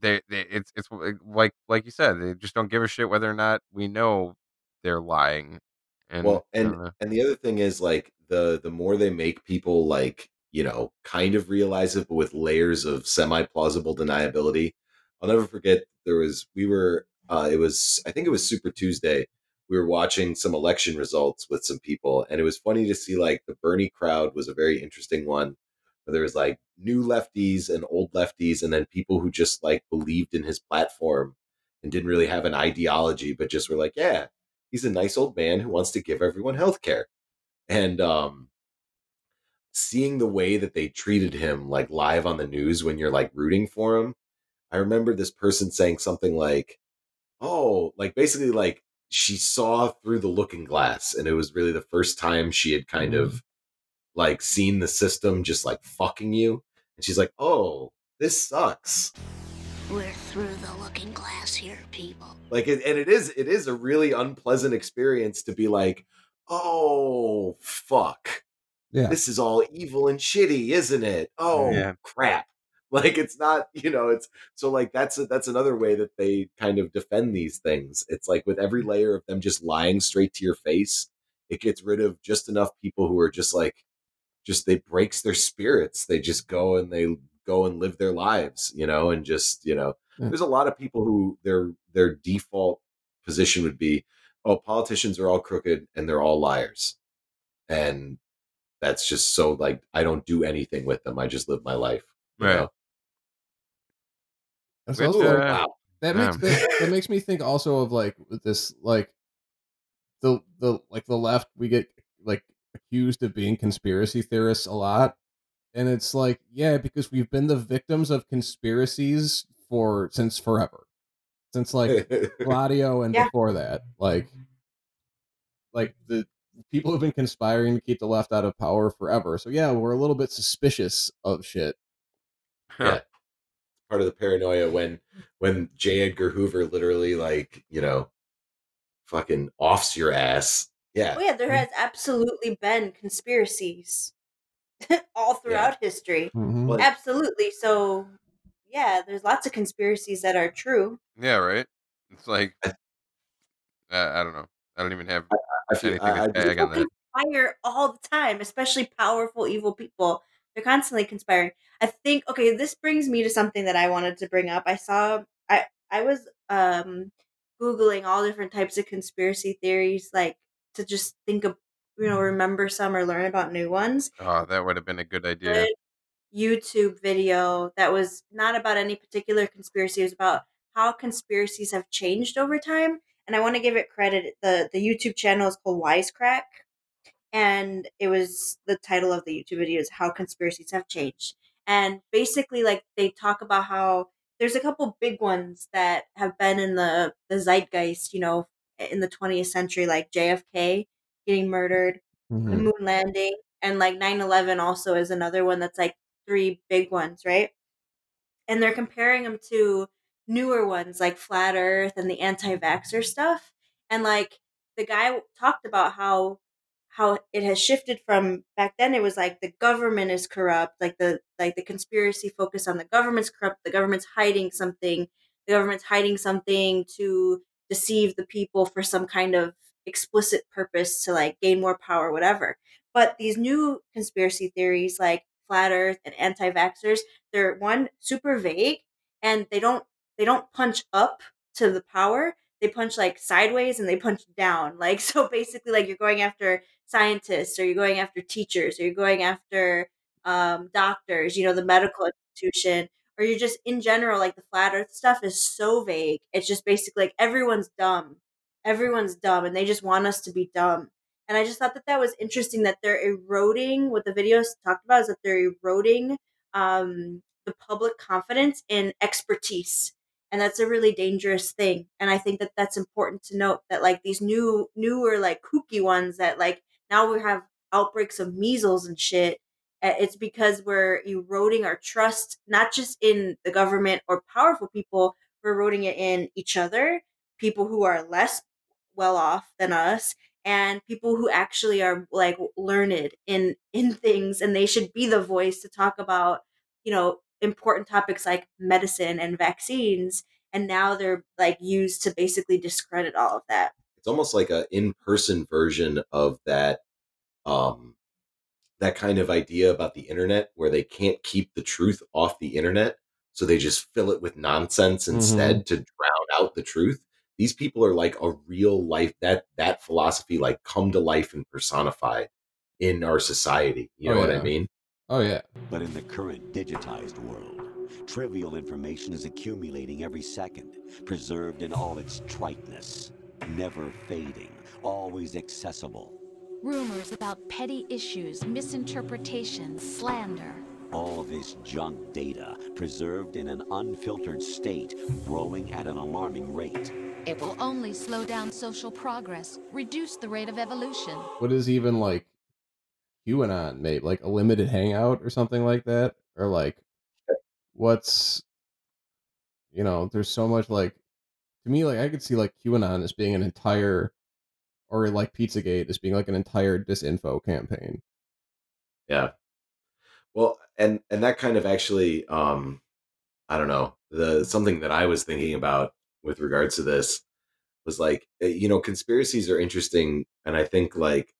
they, they it's it's like like you said they just don't give a shit whether or not we know they're lying. And well and don't and the other thing is like the the more they make people like you know kind of realize it but with layers of semi plausible deniability i'll never forget there was we were uh it was i think it was super tuesday we were watching some election results with some people and it was funny to see like the bernie crowd was a very interesting one where there was like new lefties and old lefties and then people who just like believed in his platform and didn't really have an ideology but just were like yeah he's a nice old man who wants to give everyone health care. And um seeing the way that they treated him like live on the news when you're like rooting for him i remember this person saying something like oh like basically like she saw through the looking glass and it was really the first time she had kind of mm. like seen the system just like fucking you and she's like oh this sucks. We're through the looking glass here, people. like it, and it is it is a really unpleasant experience to be like oh fuck. Yeah. This is all evil and shitty isn't it? Oh Yeah. crap like it's not you know it's so like that's a, that's another way that they kind of defend these things it's like with every mm-hmm. layer of them just lying straight to your face it gets rid of just enough people who are just like just they breaks their spirits they just go and they go and live their lives you know and just you know Yeah. there's a lot of people who their their default position would be oh politicians are all crooked and they're all liars and that's just so like I don't do anything with them. I just live my life. Right. know? That's also uh, like, Wow. that makes um, that, that makes me think also of like this like the the like the left we get like accused of being conspiracy theorists a lot and it's like yeah because we've been the victims of conspiracies for since forever since like Gladio and Yeah. before that like like the people have been conspiring to keep the left out of power forever so yeah we're a little bit suspicious of shit Yeah. Part of the paranoia when when J. Edgar Hoover literally like, you know, fucking offs your ass. Yeah. Oh yeah, there has absolutely been conspiracies all throughout history. Mhm. Absolutely. So yeah, there's lots of conspiracies that are true. Yeah, right. It's like uh, I don't know. I don't even have I feel anything I, I to tag on that. conspire all the time, especially powerful evil people. They're constantly conspiring. I think okay, this brings me to something that I wanted to bring up. I saw I I was um googling all different types of conspiracy theories like to just think of you know remember some or learn about new ones. Oh, that would have been a good idea. Good YouTube video that was not about any particular conspiracy. It was about how conspiracies have changed over time. And I want to give it credit. The the YouTube channel is called Wisecrack. And it was the title of the YouTube video is How Conspiracies Have Changed. And basically like they talk about how there's a couple big ones that have been in the, the zeitgeist, you know, in the 20th century, like JFK getting murdered, the Mhm. moon landing and like 9-11 also is another one that's like three big ones right and they're comparing them to newer ones like flat earth and the anti-vaxxer stuff and like the guy talked about how how it has shifted from back then it was like the government is corrupt like the like the conspiracy focus on the government's corrupt the government's hiding something the government's hiding something to deceive the people for some kind of explicit purpose to like gain more power whatever. But these new conspiracy theories like flat earth and anti-vaxxers they're one super vague and they don't they don't punch up to the power they punch like sideways and they punch down like so basically like you're going after scientists or you're going after teachers or you're going after um, doctors you know the medical institution or you're just in general like the flat earth stuff is so vague. It's just basically like everyone's dumb. Everyone's dumb and they just want us to be dumb. And i just thought that that was interesting that they're eroding what the videos talked about is that they're eroding um, the public confidence in expertise and that's a really dangerous thing and i think that that's important to note that like these new newer like kooky ones that like now we have outbreaks of measles and shit uh, it's because we're eroding our trust not just in the government or powerful people we're eroding it in each other people who are less well off than us and people who actually are like learned in in things and they should be the voice to talk about you know important topics like medicine and vaccines and now they're like used to basically discredit all of that. It's almost like a in-person version of that um that kind of idea about the internet where they can't keep the truth off the internet so they just fill it with nonsense instead to drown out the truth. These people are like a real life that that philosophy like come to life and personified in our society you Oh, know what i mean oh yeah But in the current digitized world, trivial information is accumulating every second, preserved in all its triteness, never fading, always accessible. Rumors about petty issues, misinterpretations, slander. All this junk data preserved in an unfiltered state, growing at an alarming rate. It will only slow down social progress, reduce the rate of evolution. what is even like QAnon made like a limited hangout or something like that or like what's you know there's so much like to me like I could see like QAnon as being an entire or like Pizzagate as being like an entire disinfo campaign. Yeah. Well, and and that kind of actually um I don't know, the something that I was thinking about with regards to this was like eh, you know, conspiracies are interesting and I think like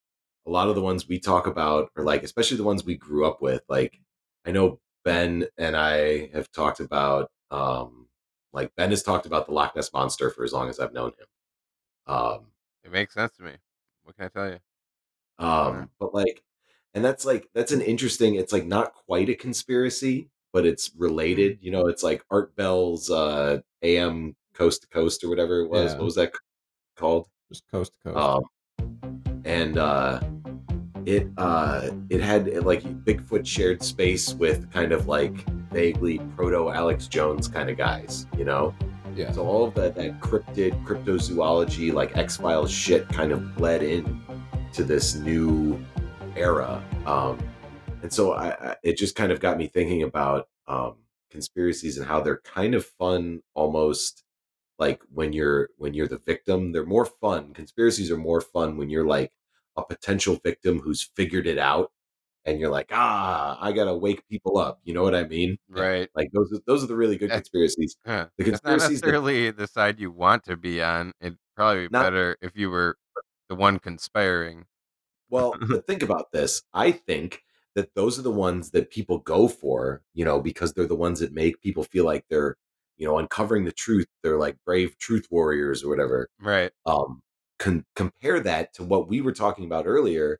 a lot of the ones we talk about are like especially the ones we grew up with like I know Ben and I have talked about um like Ben has talked about the Loch Ness monster for as long as I've known him. Um It makes sense to me. What can I tell you? um, but like and that's like that's an interesting. It's like not quite a conspiracy, but it's related. You know, it's like Art Bell's uh, AM Coast to Coast or whatever it was. Yeah. What was that called? Just coast to coast. Um, and uh, it uh, it had like Bigfoot shared space with kind of like vaguely proto Alex Jones kind of guys, you know. yeah. So all of that that cryptid cryptozoology, like X Files shit, kind of bled in to this new era. Um, and so I, I, it just kind of got me thinking about um, conspiracies and how they're kind of fun, almost like when you're when you're the victim. They're more fun. Conspiracies are more fun when you're like a potential victim who's figured it out, and you're like, ah, I gotta wake people up. You know what I mean? Right. Like those are, those are the really good That's- conspiracies. Huh. The That's not conspiracies that necessarily the side you want to be on. It'd probably be Not- better if you were the one conspiring. Well, but think about this. I think that those are the ones that people go for, you know, because they're the ones that make people feel like they're, you know, uncovering the truth. They're like brave truth warriors or whatever. Right. Um, con- compare that to what we were talking about earlier,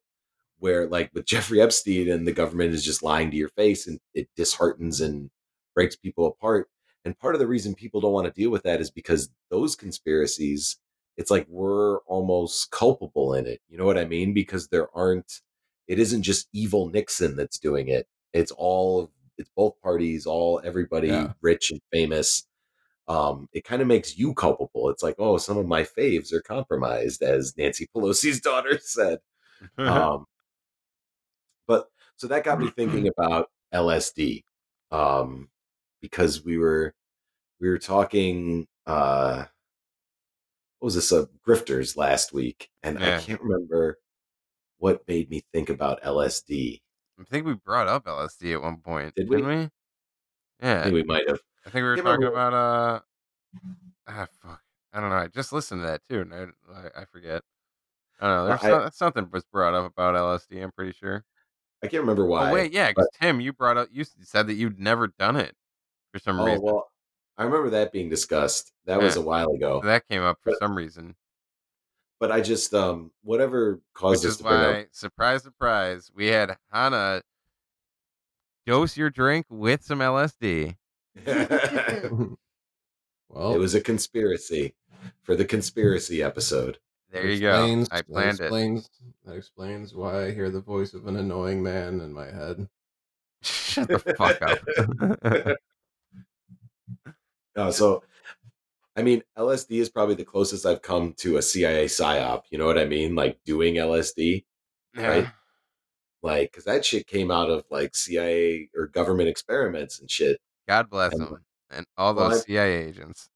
where like with Jeffrey Epstein and the government is just lying to your face and it disheartens and breaks people apart. And part of the reason people don't want to deal with that is because those conspiracies, it's like we're almost culpable in it. You know what I mean? Because there aren't, it isn't just evil Nixon that's doing it. It's all, it's both parties, all everybody Yeah. rich and famous. Um, it kind of makes you culpable. It's like, oh, some of my faves are compromised, as Nancy Pelosi's daughter said. Um, but so that got me thinking about LSD, um, because we were we were talking. Uh, what was this? Uh, grifters last week, and Yeah. I can't remember what made me think about LSD. I think we brought up LSD at one point. Did we? Didn't we? I Yeah. think we might have. I think we were Can't talking about uh ah fuck. I don't know. I just listened to that too, and I I, forget. I don't know. There's I- some- something was brought up about LSD. I'm pretty sure. I can't remember why. oh wait, yeah, but- because Tim, you brought up you said that you'd never done it for some oh reason. well, I remember that being discussed. That was a while ago. That came up for But- some reason, But I just um whatever which caused us is to bring why, surprise, surprise, we had Hannah dose your drink with some LSD. up. well, it was a conspiracy for the conspiracy episode. There that you go. I that planned it. explains, That explains why I hear the voice of an annoying man in my head. Shut the fuck up. Uh, so, I mean, LSD is probably the closest I've come to a CIA psyop. You know what I mean? Like doing LSD, yeah. right? Like, because that shit came out of like CIA or government experiments and shit. God bless And- them and all Well, those I- CIA agents.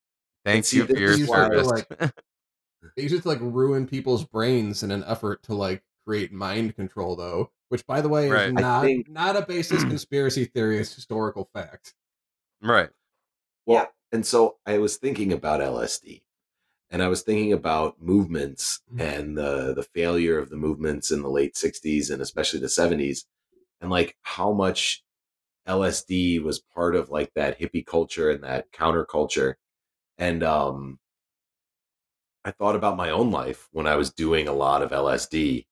Thank you for your is why, service. like, They used to like ruin people's brains in an effort to like create mind control, though. Which, by the way, Right. Is not think- not a basis conspiracy theory. It's historical fact. right. Well, and so I was thinking about LSD, and I was thinking about movements mm. and the the failure of the movements in the late '60s and especially the '70s, and like how much LSD was part of like that hippie culture and that counterculture, and um, I thought about my own life when I was doing a lot of LSD,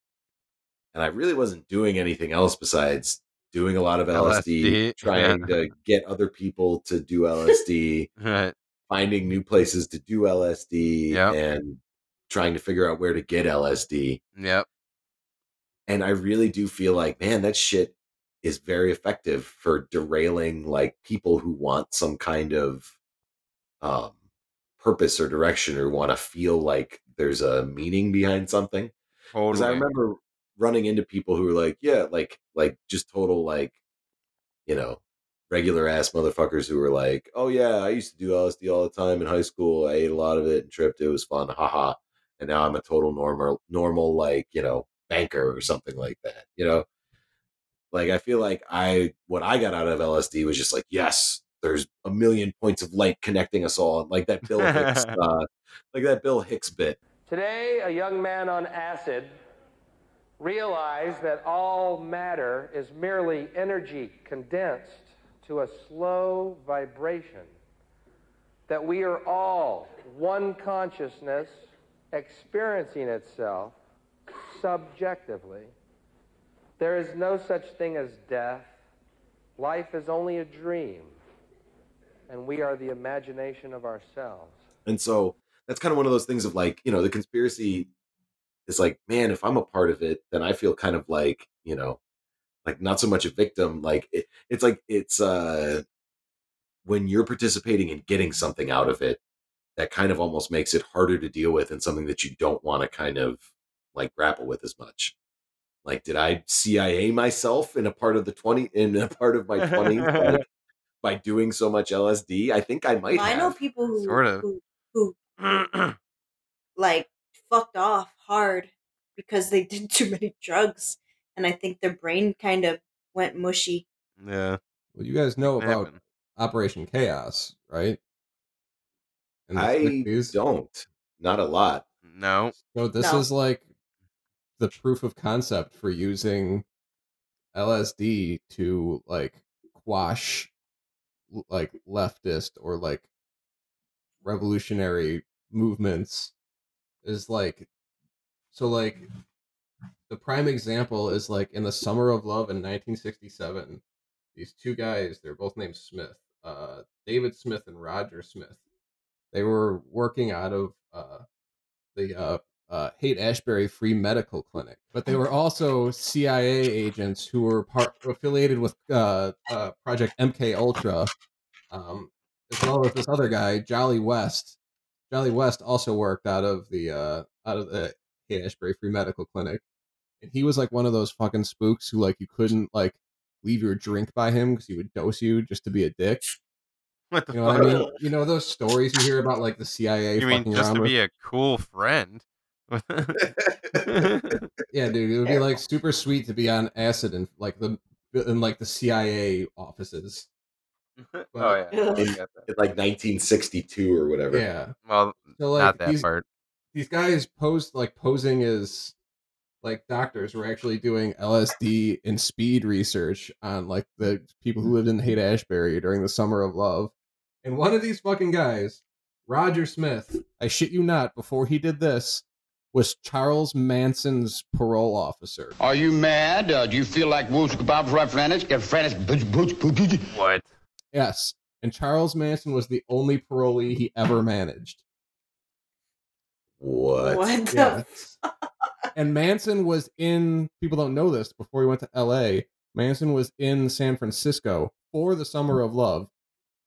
and I really wasn't doing anything else besides doing a lot of LSD, LSD, trying yeah. to get other people to do LSD Right. finding new places to do LSD Yep. and trying to figure out where to get LSD. Yep. And I really do feel like, man, that shit is very effective for derailing like people who want some kind of um purpose or direction or want to feel like there's a meaning behind something. Because Totally. I remember running into people who were like, yeah, like like just total like, you know, regular ass motherfuckers who were like, oh yeah, I used to do LSD all the time in high school. I ate a lot of it and tripped. It was fun, haha. And now I'm a total normal, normal like you know banker or something like that. You know, like I feel like I what I got out of LSD was just like, yes, there's a million points of light connecting us all, like that Bill Hicks, uh, like that Bill Hicks bit. Today, a young man on acid realized that all matter is merely energy condensed to a slow vibration, that we are all one consciousness experiencing itself subjectively, There is no such thing as death. Life is only a dream, and we are the imagination of ourselves. And so that's kind of one of those things of like, you know, the conspiracy is like, man, if I'm a part of it, then I feel kind of like, you know, like not so much a victim. Like it, it's like it's uh when you're participating and getting something out of it, that kind of almost makes it harder to deal with and something that you don't want to kind of like grapple with as much. Like, did I CIA myself in a part of the twenty in a part of my twenties like, by doing so much LSD? I think I might. I know people who Sort of. who, who like fucked off hard because they did too many drugs, and I think their brain kind of went mushy. Yeah. Well, you guys know It about happened. Operation Chaos, right? In the I 60s? don't. Not a lot. No. So this No. is like the proof of concept for using LSD to like quash like leftist or like revolutionary movements is like so like the prime example is like in the summer of love in 1967 these two guys they're both named smith uh david smith and roger smith. They were working out of uh the uh, uh, Haight Ashbury Free Medical Clinic, but they were also CIA agents who were part affiliated with uh, uh, Project MK Ultra, um, as well as this other guy, Jolly West. Jolly West also worked out of the uh, out of the Haight Ashbury Free Medical Clinic, and he was like one of those fucking spooks who like you couldn't like leave your drink by him because he would dose you just to be a dick. What the You know what I mean? You know those stories you hear about like the CIA You mean just to with? be a cool friend? Yeah, dude, it would be like super sweet to be on acid in like the in like the CIA offices. oh yeah. In, in like 1962 or whatever. Yeah. Well, So like not that these part. these guys posed like posing as like doctors were actually doing LSD and speed research on like the people who lived in Haight Ashbury during the summer of love. And one of these fucking guys, Roger Smith, I shit you not, before he did this, was Charles Manson's parole officer. Are you mad? Uh, do you feel like Woods Bob French? Get French. What? Yes. And Charles Manson was the only parolee he ever managed. What? What the Yeah. and Manson was in people don't know this before he went to LA. Manson was in San Francisco for the summer of love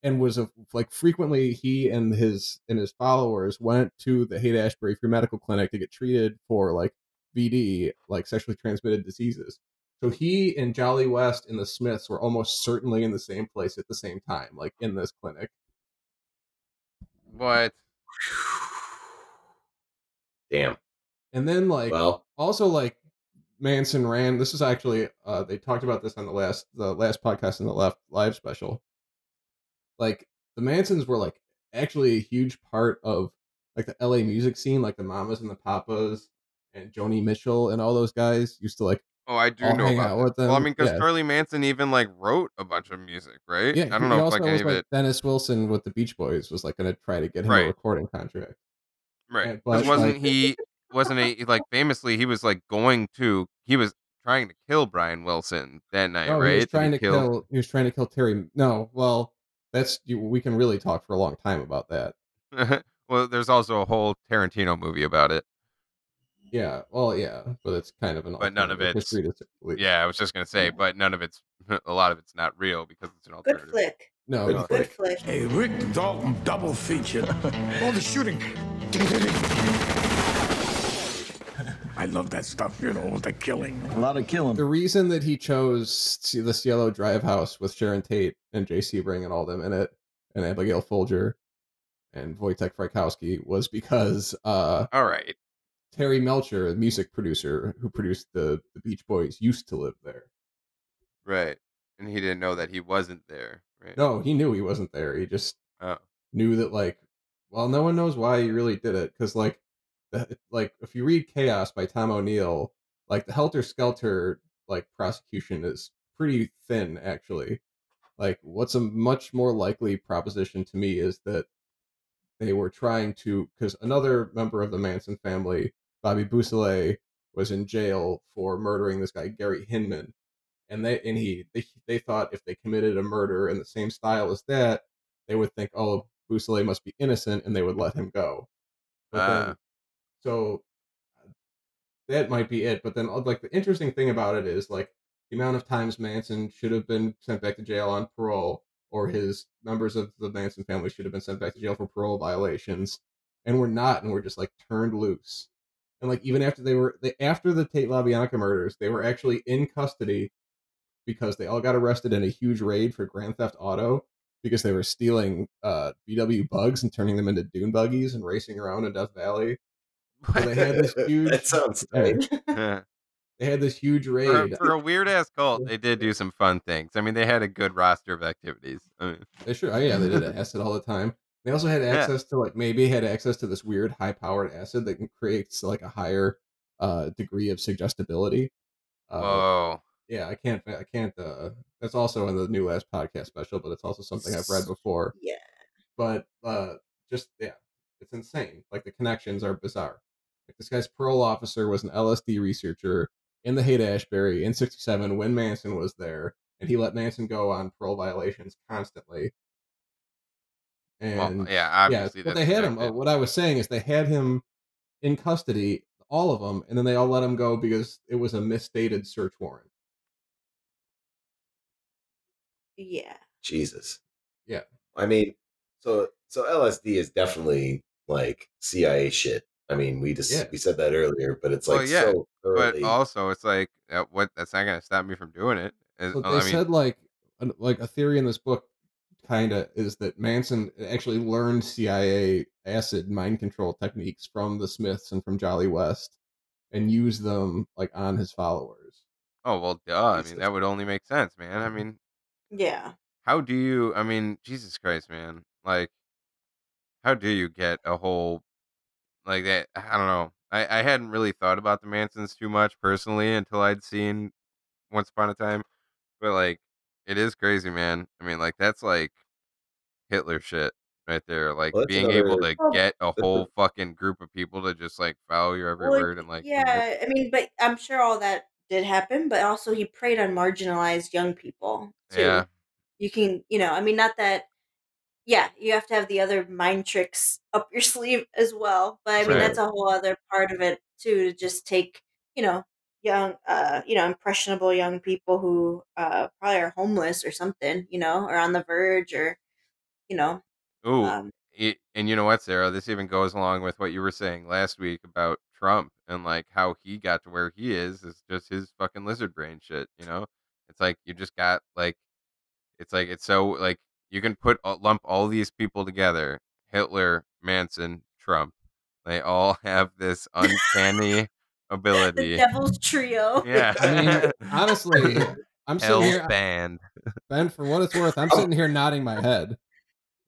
and was a, like frequently he and his and his followers went to the Haight Ashbury Free Medical Clinic to get treated for like VD, like sexually transmitted diseases. So he and Jolly West and the Smiths were almost certainly in the same place at the same time, like in this clinic. What? Damn. And then like Well, also like Manson ran. This is actually uh they talked about this on the last the last podcast in the left live special. Like the Mansons were like actually a huge part of like the LA music scene, like the Mamas and the Papas and Joni Mitchell and all those guys used to like Oh, I do know about with them. Well, I mean, because yeah. Charlie Manson even like wrote a bunch of music, right? yeah, I don't know if like any of like it. Dennis Wilson with the Beach Boys was like going to try to get him a recording contract. Right. But, wasn't like- he wasn't he like famously he was like going to he was trying to kill Brian Wilson that night, No, right? he was trying to kill- kill. He was trying to kill Terry. No, well, that's you, we can really talk for a long time about that. well, there's also a whole Tarantino movie about it, Yeah, well, yeah, but it's kind of an. but none of alternative it's. history to believe. Yeah, I was just gonna say, but none of it's a lot of it's not real because it's an alternative. Good flick. No, Good no. Good flick. Hey, Rick Dalton double feature. All the shooting. I love that stuff, you know, the killing. A lot of killing. The reason that he chose see this Cielo Drive house with Sharon Tate and Jay Sebring and all them in it, and Abigail Folger and Wojtek Frykowski was because uh, All right. Terry Melcher, a music producer who produced the, the Beach Boys, used to live there. Right. And he didn't know that he wasn't there, right? No, he knew he wasn't there. He just Oh. knew that like, well, no one knows why he really did it because like, the, like if you read Chaos by Tom O'Neill, like the Helter Skelter like prosecution is pretty thin actually. Like, what's a much more likely proposition to me is that they were trying to because another member of the Manson family, Bobby Beausoleil, was in jail for murdering this guy Gary Hinman, and they and he they, they thought if they committed a murder in the same style as that, they would think, oh, Beausoleil must be innocent, and they would let him go. But then, Ah. So that might be it. But then, uh, like the interesting thing about it is like the amount of times Manson should have been sent back to jail on parole, or his members of the Manson family should have been sent back to jail for parole violations, and we're not, and we're just like turned loose. And like even after they were they after the Tate LaBianca murders, they were actually in custody because they all got arrested in a huge raid for Grand Theft Auto because they were stealing uh, VW bugs and turning them into dune buggies and racing around in Death Valley. So they had this huge. That sounds Yeah. tight. Yeah. They had this huge For, raid. for a weird ass cult, they did do some fun things. I mean, they had a good roster of activities. I mean, They sure, oh yeah, they did acid all the time. They also had Yeah. access to like maybe had access to this weird high powered acid that creates like a higher uh degree of suggestibility. Uh, whoa. yeah, I can't, I can't. uh That's also in the new last podcast special, but it's also something I've read before. Yeah. But uh just yeah, it's insane. Like the connections are bizarre. Like this guy's parole officer was an LSD researcher in the Haight Ashbury in '67 when Manson was there, and he let Manson go on parole violations constantly. And Well, yeah, obviously but that's they had him. connected. uh, What I was saying is they had him in custody, all of them, and then they all let him go because it was a misstated search warrant. Yeah. Jesus. Yeah. I mean, so so LSD is definitely like CIA shit. I mean, we just Yeah. we said that earlier, but it's like well, yeah, so but also it's like uh, what that's not gonna stop me from doing it. Is- So they I mean, said like an- like a theory in this book kind of is that Manson actually learned CIA acid mind control techniques from the Smiths and from Jolly West and used them like on his followers. oh well, duh. I mean, that would only make sense, man. I mean, Yeah. how do you? I mean, Jesus Christ, man. Like, how do you get a whole like that? I don't know. I I hadn't really thought about the Mansons too much personally until I'd seen Once Upon a Time, but like, it is crazy, man. I mean, like that's like Hitler shit right there. Like Well, being able to get a whole fucking group of people to just like follow your every Well, word and like yeah, I mean, but I'm sure all that did happen, but also he preyed on marginalized young people too. Yeah. You can, you know, I mean, not that. Yeah, you have to have the other mind tricks up your sleeve as well, but I mean Right. that's a whole other part of it too. To just take, you know, young, uh, you know, impressionable young people who uh probably are homeless or something, you know, or on the verge, or you know, Ooh, um, it, and you know what, Sara? This even goes along with what you were saying last week about Trump and like how he got to where he is is just his fucking lizard brain shit. You know, it's like you just got like, it's like it's so like you can put uh, lump all these people together: Hitler, Manson, Trump. They all have this uncanny ability the ability. devil's trio. Yeah, I mean, honestly, I'm sitting Hell's here, band. Ben. For what it's worth, I'm sitting here nodding my head.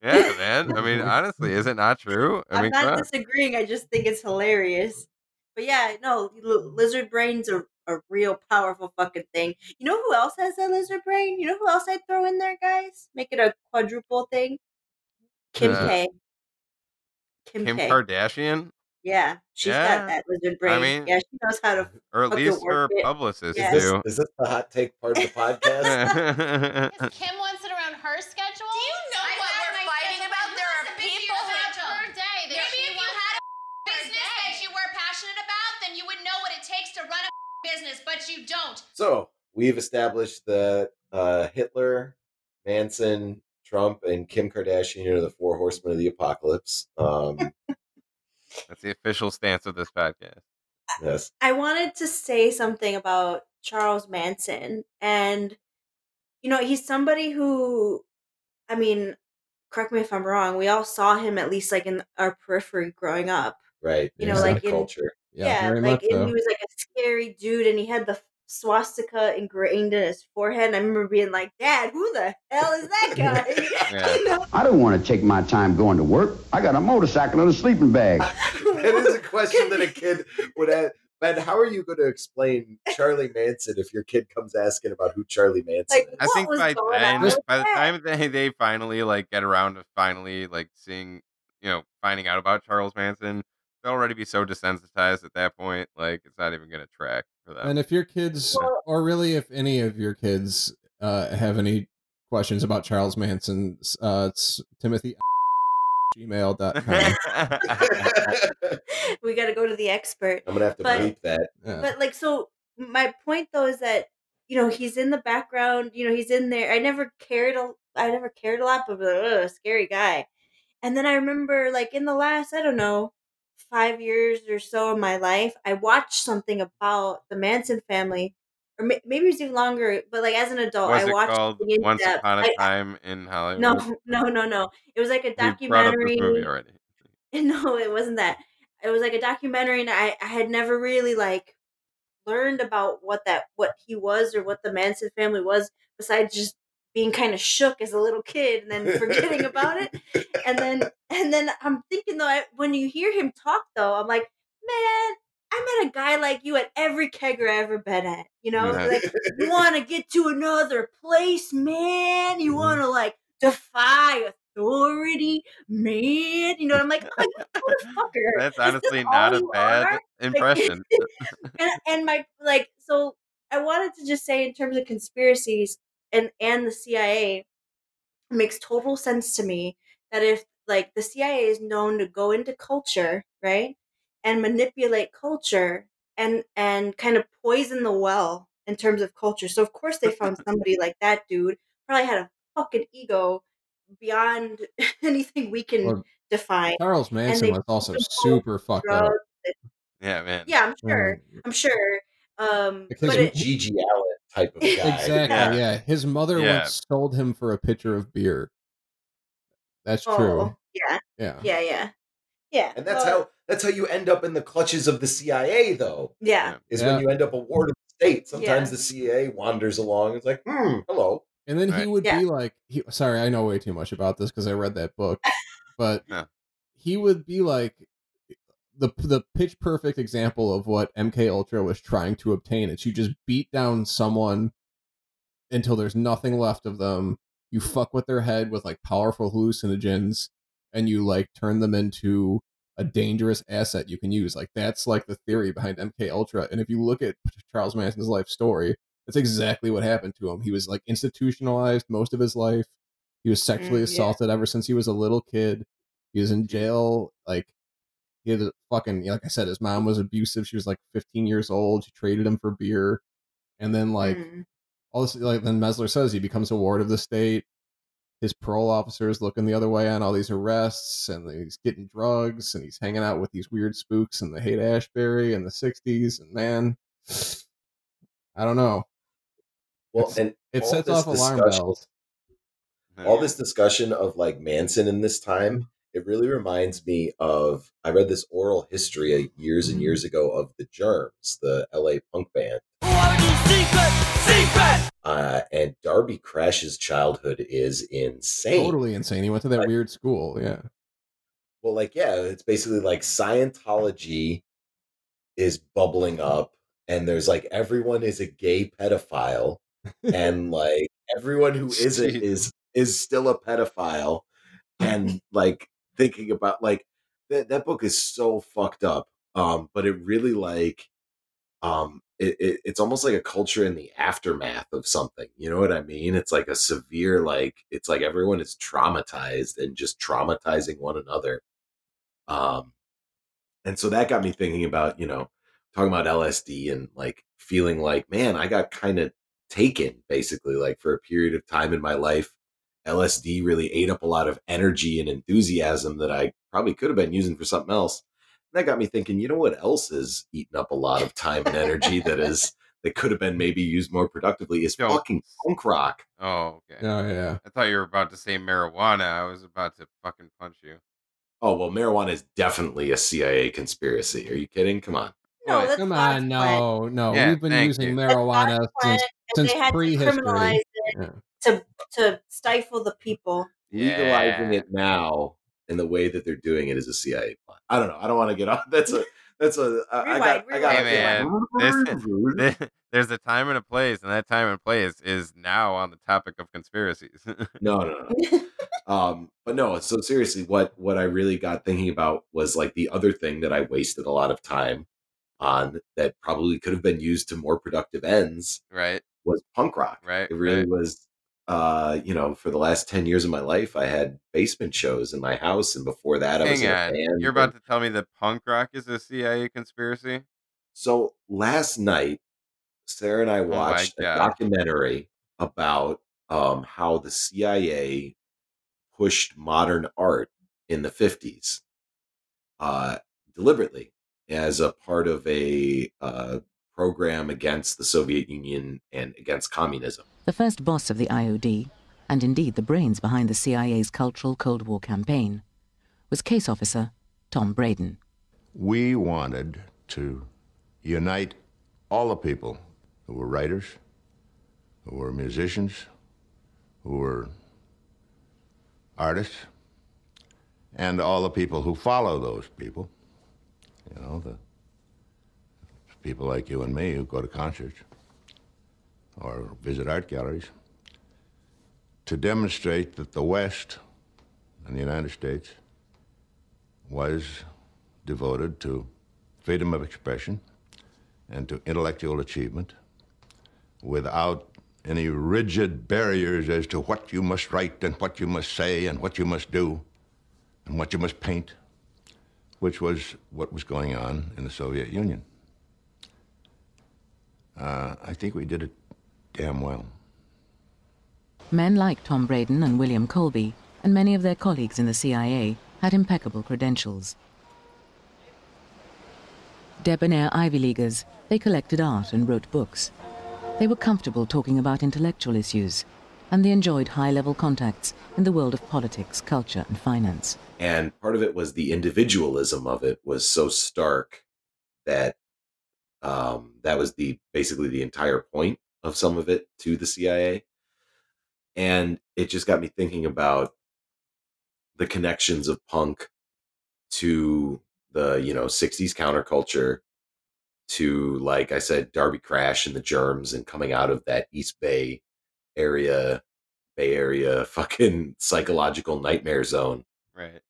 Yeah, man. I mean, honestly, is it not true? I I'm mean, not on. disagreeing. I just think it's hilarious. But yeah, no, li- lizard brains are a real powerful fucking thing. You know who else has a lizard brain? You know who else I'd throw in there, guys? Make it a quadruple thing. Kim Uh, K. Kim, Kim K. Kardashian, Yeah, she's Yeah. got that lizard I brain. mean, yeah, she knows how to. or at least her it. publicist Yeah. is, this, do. is this the hot take part of the podcast? Kim wants it around her schedule. Do you know I what have we're my fighting schedule, about? but There who are is the big people who schedule? per day that Maybe she if you wants had a per business day. that you were passionate about, then you would know what it takes to run a business, but you don't. so we've established that uh, Hitler, Manson, Trump, and Kim Kardashian are the four horsemen of the apocalypse. Um, That's the official stance of this podcast. yes. I wanted to say something about Charles Manson. And, you know, he's somebody who, I mean, correct me if I'm wrong, we all saw him at least like in our periphery growing up. Right. You know, He's in like the in- culture. Yeah, Yeah, like much and he was like a scary dude and he had the swastika ingrained in his forehead. And I remember being like, Dad, who the hell is that guy? Yeah. you know? I don't want to take my time going to work. I got a motorcycle and a sleeping bag. that is a question that a kid would ask. Ben, how are you going to explain Charlie Manson if your kid comes asking about who Charlie Manson Like, is? I think by then, by the time they they finally like get around to finally like seeing, you know, finding out about Charles Manson, they'll already be so desensitized at that point. Like it's not even gonna track for them. And if your kids, or really if any of your kids, uh, have any questions about Charles Manson, uh, it's Timothy gmail.com. we got to go to the expert. I'm gonna have to But- bleep that. Yeah. But like, so my point though is that you know he's in the background. You know he's in there. I never cared. A, I never cared a lot, but ugh, scary guy. And then I remember, like in the last, I don't know, five years or so of my life, I watched something about the Manson family, or ma- maybe it was even longer. But like as an adult, I it watched Once depth. Upon a I- Time in Hollywood? no, no, no, no. It was like a You up this documentary. movie already. No, it wasn't that. It was like a documentary, and I, I had never really like learned about what that what he was or what the Manson family was, besides just being kind of shook as a little kid and then forgetting about it. And then and then I'm thinking though, I, when you hear him talk though, I'm like, man, I met a guy like you at every kegger I ever been at. You know, Yeah. like you want to get to another place, man. You mm-hmm. want to like defy authority, man. You know, I'm like, oh, motherfucker. That's honestly not a bad are? Like, impression. and and my like so I wanted to just say in terms of conspiracies and and the CIA it makes total sense to me that if like the CIA is known to go into culture, right? And manipulate culture and and kind of poison the well in terms of culture. So of course they found somebody like that dude probably had a fucking ego beyond anything we can Well, define. Charles Manson was also put him full of super fucked up. Yeah, man. yeah, I'm sure. Mm. I'm sure. Um, Because but he- it, GG Allin type of guy. Exactly. Yeah. His mother Yeah. once sold him for a pitcher of beer. That's oh, true. yeah, Yeah. yeah, yeah, yeah. And that's well, how that's how you end up in the clutches of the CIA, though. Yeah. Is Yeah. when you end up a ward of the state. Sometimes Yeah. the CIA wanders along. It's like, hmm, hello. And then he would Yeah. be like, he, sorry, I know way too much about this because I read that book, but Yeah. he would be like the the pitch perfect example of what MK Ultra was trying to obtain. It's you just beat down someone until there's nothing left of them. You fuck with their head with like powerful hallucinogens, and you like turn them into a dangerous asset you can use. Like that's like the theory behind MK Ultra. And if you look at Charles Manson's life story, that's exactly what happened to him. He was like institutionalized most of his life. He was sexually Mm, yeah. assaulted ever since he was a little kid. He was in jail. Like he had a fucking like I said, his mom was abusive. She was like 15 years old. She traded him for beer, and then like mm, all this like then Mesler says he becomes a ward of the state. His parole officers looking the other way on all these arrests, and he's getting drugs, and he's hanging out with these weird spooks and the Haight Ashbury in the '60s. And man, I don't know. Well, It's- and It sets off alarm bells. all this discussion of like Manson in this time, it really reminds me of I read this oral history years and years ago of the Germs, the LA punk band. Uh, and Darby Crash's childhood is insane. Totally insane. He went to that weird school. Yeah. Well, like, yeah, it's basically like Scientology is bubbling up, and there's like everyone is a gay pedophile, and like everyone who isn't is is still a pedophile, and like thinking about like that that book is so fucked up. Um, but it really like um it, it it's almost like a culture in the aftermath of something you know what i mean it's like a severe like it's like everyone is traumatized and just traumatizing one another um and so that got me thinking about you know talking about lsd and like feeling like man i got kind of taken basically like for a period of time in my life lsd really ate up a lot of energy and enthusiasm that i probably could have been using for something else that got me thinking you know what else is eating up a lot of time and energy that is that could have been maybe used more productively is Yo. fucking punk rock Oh, okay. Oh yeah. I thought you were about to say marijuana. I was about to fucking punch you. oh well marijuana is definitely a cia conspiracy are you kidding come on no, that's Come on, no, no. Yeah, We've been using you. marijuana since plan, and since they had to prehistory. criminalize it Yeah. To to stifle the people. legalizing it now in the way that they're doing it is a cia plot. I don't know. I don't want to get off. That's a That's a I, I Rewind, got I got Hey man, this, this- there's a time and a place, and that time and place is now on the topic of conspiracies. no no no. um but no so seriously what what i really got thinking about was like the other thing that i wasted a lot of time on that probably could have been used to more productive ends right, was punk rock. Right, it really right. was uh you know for the last 10 years of my life i had basement shows in my house and before that i was Hang in a band you're about to tell me that punk rock is a CIA conspiracy? So last night, Sara and I Oh watched a documentary about um, how the CIA pushed modern art in the 50s uh, deliberately as a part of a uh, program against the Soviet Union and against communism. The first boss of the IOD, and indeed the brains behind the CIA's cultural Cold War campaign, was case officer Tom Braden. We wanted to unite all the people who were writers, who were musicians, who were artists, and all the people who follow those people. You know, the people like you and me who go to concerts or visit art galleries to demonstrate that the West and the United States was devoted to freedom of expression and to intellectual achievement without any rigid barriers as to what you must write and what you must say and what you must do and what you must paint, which was what was going on in the Soviet Union. Uh, I think we did it damn well. Men like Tom Braden and William Colby, and many of their colleagues in the CIA, had impeccable credentials. Debonair Ivy Leaguers, they collected art and wrote books. They were comfortable talking about intellectual issues, and they enjoyed high level contacts in the world of politics, culture, and finance. and part of it was the individualism of it was so stark that um, that was the basically the entire point of some of it to the CIA, and it just got me thinking about the connections of punk to the you know 60s counterculture to like i said darby crash and the germs and coming out of that east bay area bay area fucking psychological nightmare zone Right.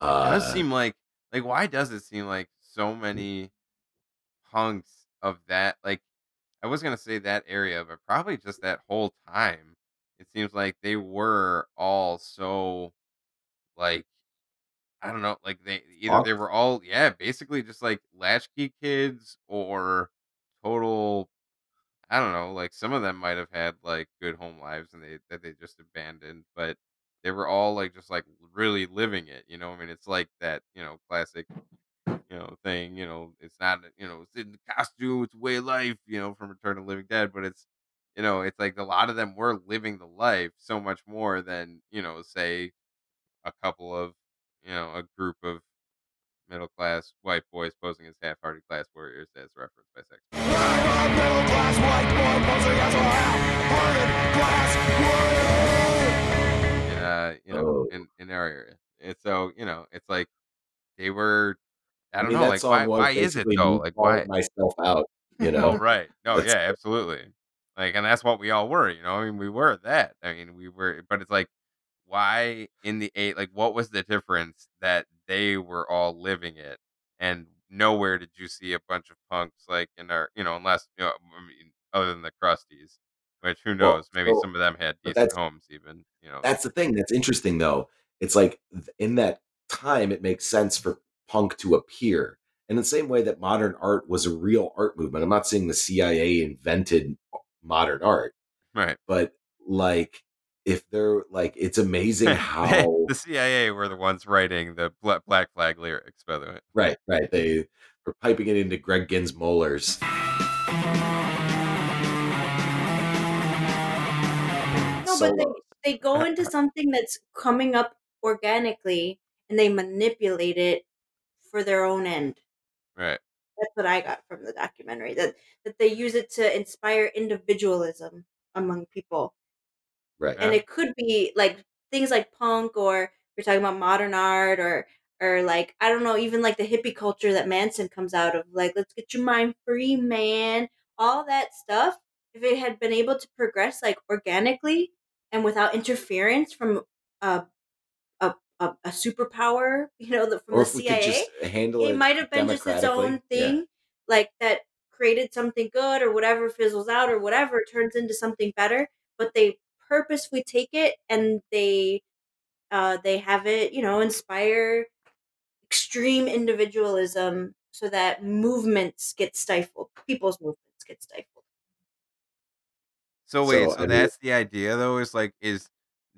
Uh, It uh does seem like like why does it seem like so many punks of that like I was gonna say that area, but probably just that whole time. It seems like they were all so like I don't know, like they either they were all yeah, basically just like latchkey kids or total I don't know, like some of them might have had like good home lives and they that they just abandoned, but they were all like just like really living it, you know? I mean, it's like that, you know, classic, you know, thing, you know, it's not, you know, it's in the costume, it's way of life, you know, from Return of Living Dead, but it's, you know, it's like a lot of them were living the life so much more than, you know, say a couple of, you know, a group of middle class white boys posing as half hearted class warriors as referenced by sex. uh, you know, in, in our area. And so, you know, it's like they were, I don't mean, know, like why, why is it though? Like why? myself out you know Oh, right. No, yeah, absolutely. Like, and that's what we all were, you know. I mean, we were that. I mean, we were, but it's like, why in the eight? Like, what was the difference that they were all living it, and nowhere did you see a bunch of punks like in our, you know, unless you know, I mean, other than the crusties, which who Well, knows? Maybe so- some of them had decent homes, even. You know, That's the thing that's interesting though. It's like in that time it makes sense for punk to appear. In the same way that modern art was a real art movement. I'm not saying the CIA invented modern art, right? but like if they're like it's amazing how the CIA were the ones writing the Black Flag lyrics, by the way. right, right. They were piping it into Greg Ginn's molars. No, So- but they they go into something that's coming up organically and they manipulate it for their own end. Right. That's what I got from the documentary. That that they use it to inspire individualism among people. Right. And it could be like things like punk or we're talking about modern art or or like I don't know, even like the hippie culture that Manson comes out of, like let's get your mind free, man. All that stuff. If it had been able to progress like organically and without interference from a a, a, a superpower, you know, the, from Or the if we CIA, could just handle it, it might have been just its own democratically. Yeah. thing, like that created something good or whatever fizzles out or whatever turns into something better. But they purposefully take it and they uh, they have it, you know, inspire extreme individualism so that movements get stifled, people's movements get stifled. So wait, So, so, I mean- that's the idea though, is like is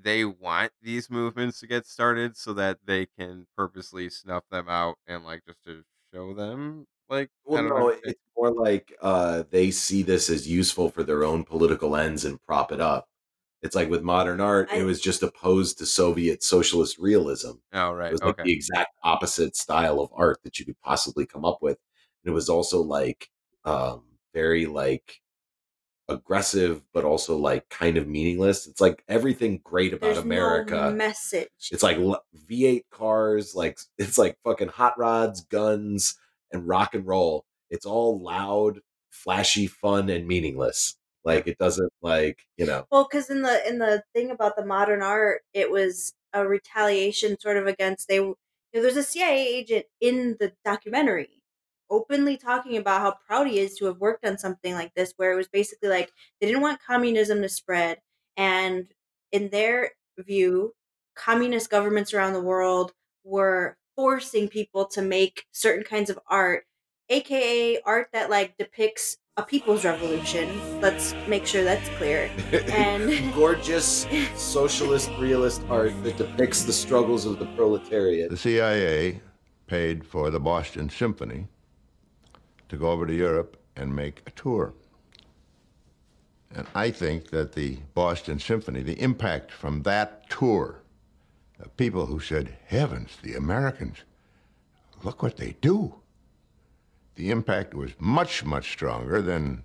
they want these movements to get started so that they can purposely snuff them out and like just to show them like Well, no, know. it's more like uh, they see this as useful for their own political ends and prop it up. It's like with modern art, I- it was just opposed to Soviet socialist realism. Oh right, It was like okay. the exact opposite style of art that you could possibly come up with. And it was also like um, very like aggressive, but also like kind of meaningless. It's like everything great about There's America. no message. It's like v8 cars, like it's like fucking hot rods, guns, and rock and roll. It's all loud, flashy, fun, and meaningless. Like it doesn't like you know. Well, because in the in the thing about the modern art, it was a retaliation sort of against they. You know, there's a CIA agent in the documentary, openly talking about how proud he is to have worked on something like this, where it was basically like they didn't want communism to spread, and in their view, communist governments around the world were forcing people to make certain kinds of art, aka art that like depicts a people's revolution. Let's make sure that's clear. And gorgeous socialist realist art that depicts the struggles of the proletariat. The CIA paid for the Boston Symphony to go over to Europe and make a tour. And I think that the Boston Symphony, the impact from that tour, the people who said, Heavens, the Americans, look what they do. The impact was much, much stronger than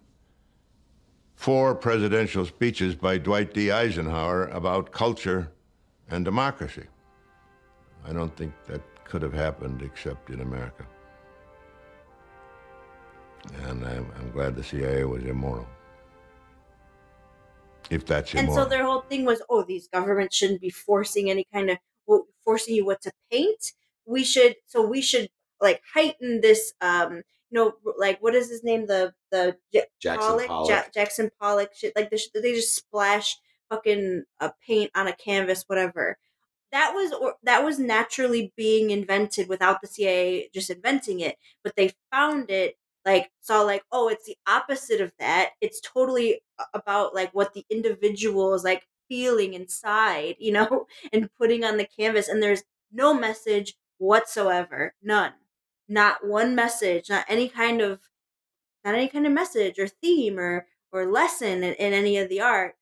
four presidential speeches by Dwight D. Eisenhower about culture and democracy. I don't think that could have happened except in America. And I'm, I'm glad the CIA was immoral. If that's immoral. and so their whole thing was, oh, these governments shouldn't be forcing any kind of well, forcing you what to paint. We should, so we should like heighten this. um you know, like what is his name? The the Jackson Ja- Pollock. Jackson Pollock shit. Like this, they just splash fucking uh, paint on a canvas, whatever. That was or that was naturally being invented without the CIA just inventing it, but they found it like saw like oh it's the opposite of that. It's totally about like what the individual is like feeling inside you know and putting on the canvas and there's no message whatsoever none not one message not any kind of not any kind of message or theme or or lesson in, in any of the art.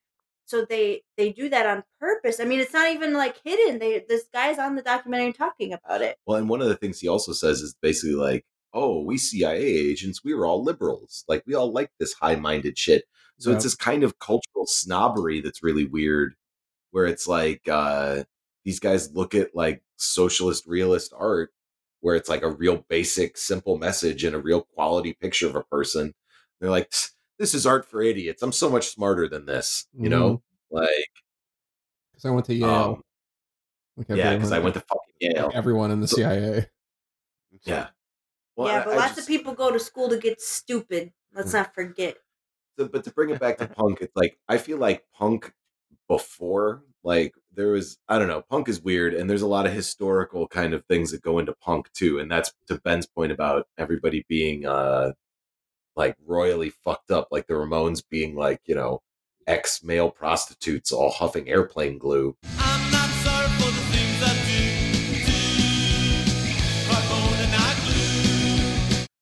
So they they do that on purpose. I mean it's not even like hidden. They this guy's on the documentary talking about it. Well, and one of the things he also says is basically like, "Oh, we CIA agents, we were all liberals. Like we all like this high-minded shit." So Yep. it's this kind of cultural snobbery that's really weird, where it's like uh, these guys look at like socialist realist art, where it's like a real basic, simple message and a real quality picture of a person. They're like, "This is art for idiots. I'm so much smarter than this." You know, like Because I went to Yale. um, Like yeah, because I went to fucking Yale. like everyone in the CIA. Yeah. Well, yeah but I lots just- of people go to school to get stupid let's not forget So, but to bring it back to punk, it's like I feel like punk before, like there was, I don't know, punk is weird, and there's a lot of historical kind of things that go into punk too, and that's to Ben's point about everybody being uh like royally fucked up, like the Ramones being like you know ex male prostitutes all huffing airplane glue.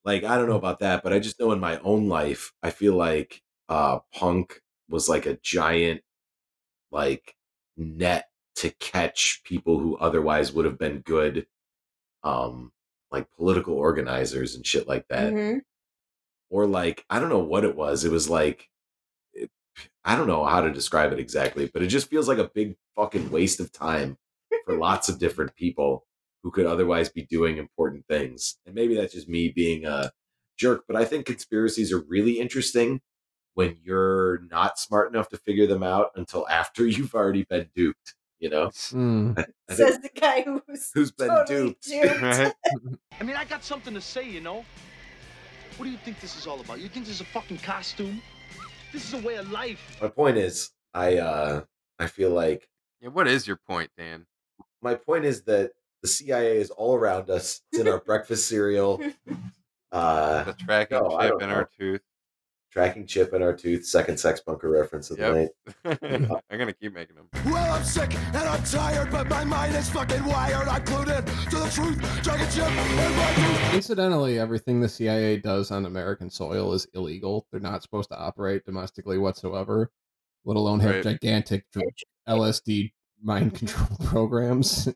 Like I don't know about that, but I just know in my own life, I feel like uh punk was like a giant like net to catch people who otherwise would have been good um like political organizers and shit like that. Mhm. Or like I don't know what it was. It was like it, I don't know how to describe it exactly, but it just feels like a big fucking waste of time for lots of different people who could otherwise be doing important things. And maybe that's just me being a jerk, but I think conspiracies are really interesting when you're not smart enough to figure them out until after you've already been duped. You know, Mm. I, I Says the guy who's who's been totally duped. duped. Right? I mean, I got something to say, you know? What do you think this is all about? You think this is a fucking costume? This is a way of life. My point is, I uh, I feel like Yeah, what is your point, Dan? my point is that the CIA is all around us. It's in our breakfast cereal. Uh, The tracking no, chip in know. our tooth. tracking chip in our tooth. Second sex bunker reference of the night. I'm gonna keep making them. Well, I'm sick and I'm tired, but my mind is fucking wired. I'm glued in to the truth. Dragon chip in my tooth. Incidentally, everything the CIA does on American soil is illegal. They're not supposed to operate domestically whatsoever, let alone have Right. gigantic LSD mind control programs.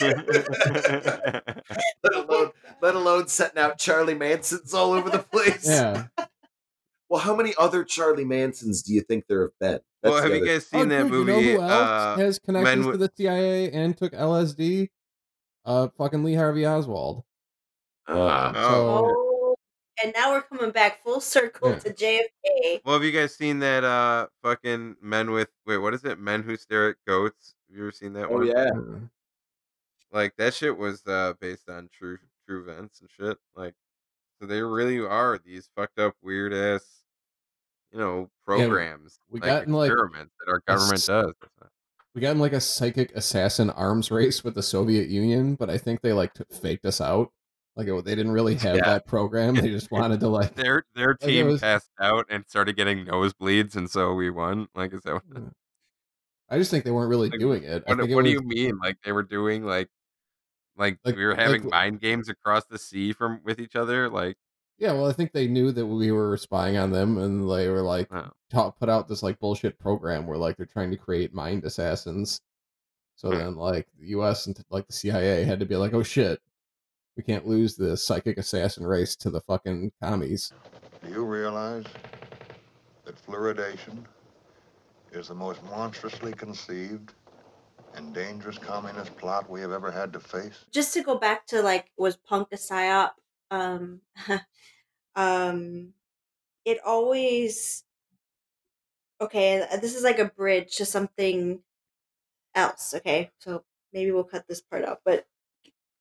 let alone let alone setting out Charlie Mansons all over the place. yeah. Well, how many other Charlie Mansons do you think there have been? Well, have the you guys seen Oh, that dude, movie? You know who else uh, has connections Men to the CIA and took LSD? Uh, fucking Lee Harvey Oswald. Ah. So Oh, and now we're coming back full circle Yeah. to JFK. Well, have you guys seen that uh fucking men with wait, what is it? Men who stare at goats. Have you ever seen that Oh one? yeah. Like that shit was uh based on true true events and shit. Like so they really are these fucked up weird ass you know, programs, we like got in, like, experiments that our government does. we got in like a psychic assassin arms race with the Soviet Union, but I think they like t- faked us out. Like it, they didn't really have Yeah. that program. They just wanted to like. Their their like, team was- passed out and started getting nosebleeds, and so we won. Like, is that what? I just think they weren't really Like, doing it. I What, what do you mean? Like they were doing like, like, Like- we were having like- mind games across the sea from with each other? Like, Yeah, well, I think they knew that we were spying on them, and they were like Oh. ta- put out this like bullshit program where like they're trying to create mind assassins. So Hmm. then, like the U.S. and like the CIA had to be like, "Oh shit, we can't lose the psychic assassin race to the fucking commies." Do you realize that fluoridation is the most monstrously conceived and dangerous communist plot we have ever had to face? just to go back to like was punk a psyop um um it always okay uh, this is like a bridge to something else okay so maybe we'll cut this part out but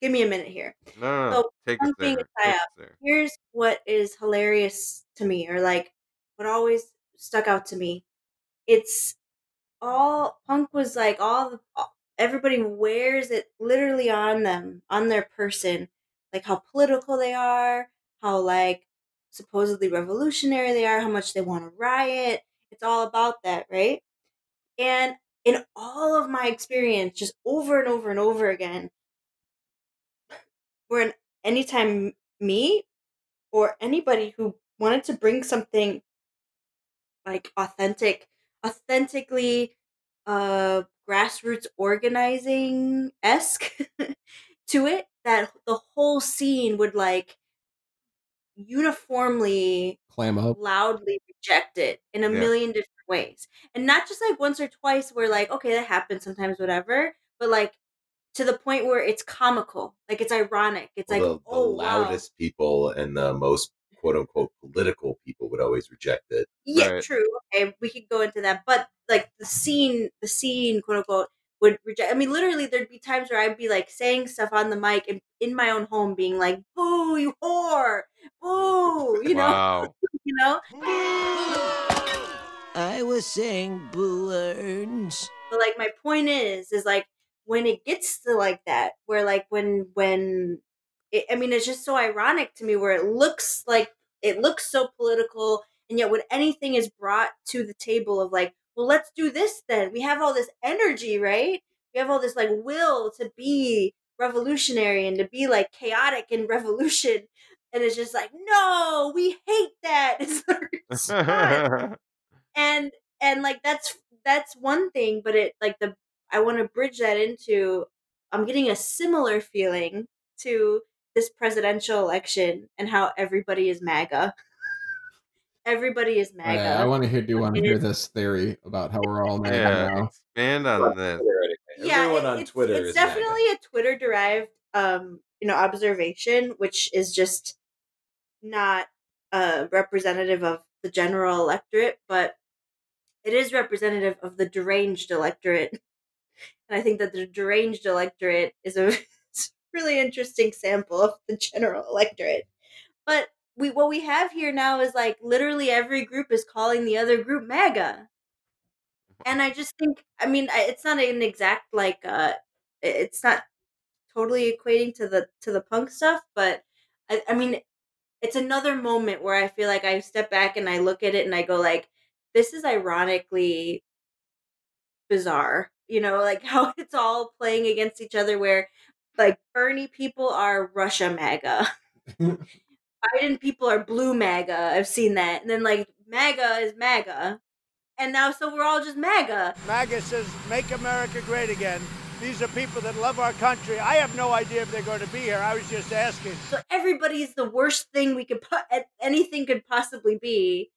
give me a minute here no, no, no. so take us punk being there. a Take psyop us there. here's what is hilarious to me or like what always stuck out to me it's all punk was like all the everybody wears it literally on them on their person like how political they are how like supposedly revolutionary they are how much they want to riot it's all about that right? And in all of my experience just over and over and over again when anytime me or anybody who wanted to bring something like authentic authentically uh grassroots organizing esque to it that the whole scene would like uniformly Clam up. loudly reject it in a Yeah. million different ways and not just like once or twice where like okay that happens sometimes whatever but like to the point where it's comical like it's ironic it's like the, the oh wow loudest people and the most quote unquote political people would always reject it. Yeah, true. Okay, we could go into that, but like the scene, the scene, quote unquote, would reject. I mean, literally, there'd be times where I'd be like saying stuff on the mic and in my own home, being like, "Boo, you whore! Boo!" You know, Wow. you know. I was saying boo earns. But like, my point is, is like when it gets to like that, where like when when it, I mean, it's just so ironic to me where it looks like it looks so political, and yet when anything is brought to the table of like, well, let's do this then. We have all this energy, right? We have all this like will to be revolutionary and to be like chaotic and revolution. And it's just like, no, we hate that. It's and and like that's that's one thing but it like the i want to bridge that into i'm getting a similar feeling to this presidential election and how everybody is maga everybody is maga Yeah, I want to hear. Do you want to hear this theory about how we're all mad Yeah, now? expand on this. Everyone it- on it's, Twitter it's is MAGA. definitely a Twitter derived um you know observation, which is just not uh representative of the general electorate, but it is representative of the deranged electorate. And I think that the deranged electorate is a really interesting sample of the general electorate. But we what we have here now is like literally every group is calling the other group MAGA. And I just think I mean it's not an exact like uh it's not totally equating to the to the punk stuff, but I, I mean it's another moment where I feel like I step back and I look at it and I go like this is ironically bizarre. You know, like how it's all playing against each other where like Bernie people are Russia MAGA. Biden people are blue MAGA. I've seen that. And then like MAGA is MAGA. And now so we're all just MAGA. MAGA says, make America great again. These are people that love our country. I have no idea if they're going to be here. I was just asking. So everybody's the worst thing we could put anything could possibly be.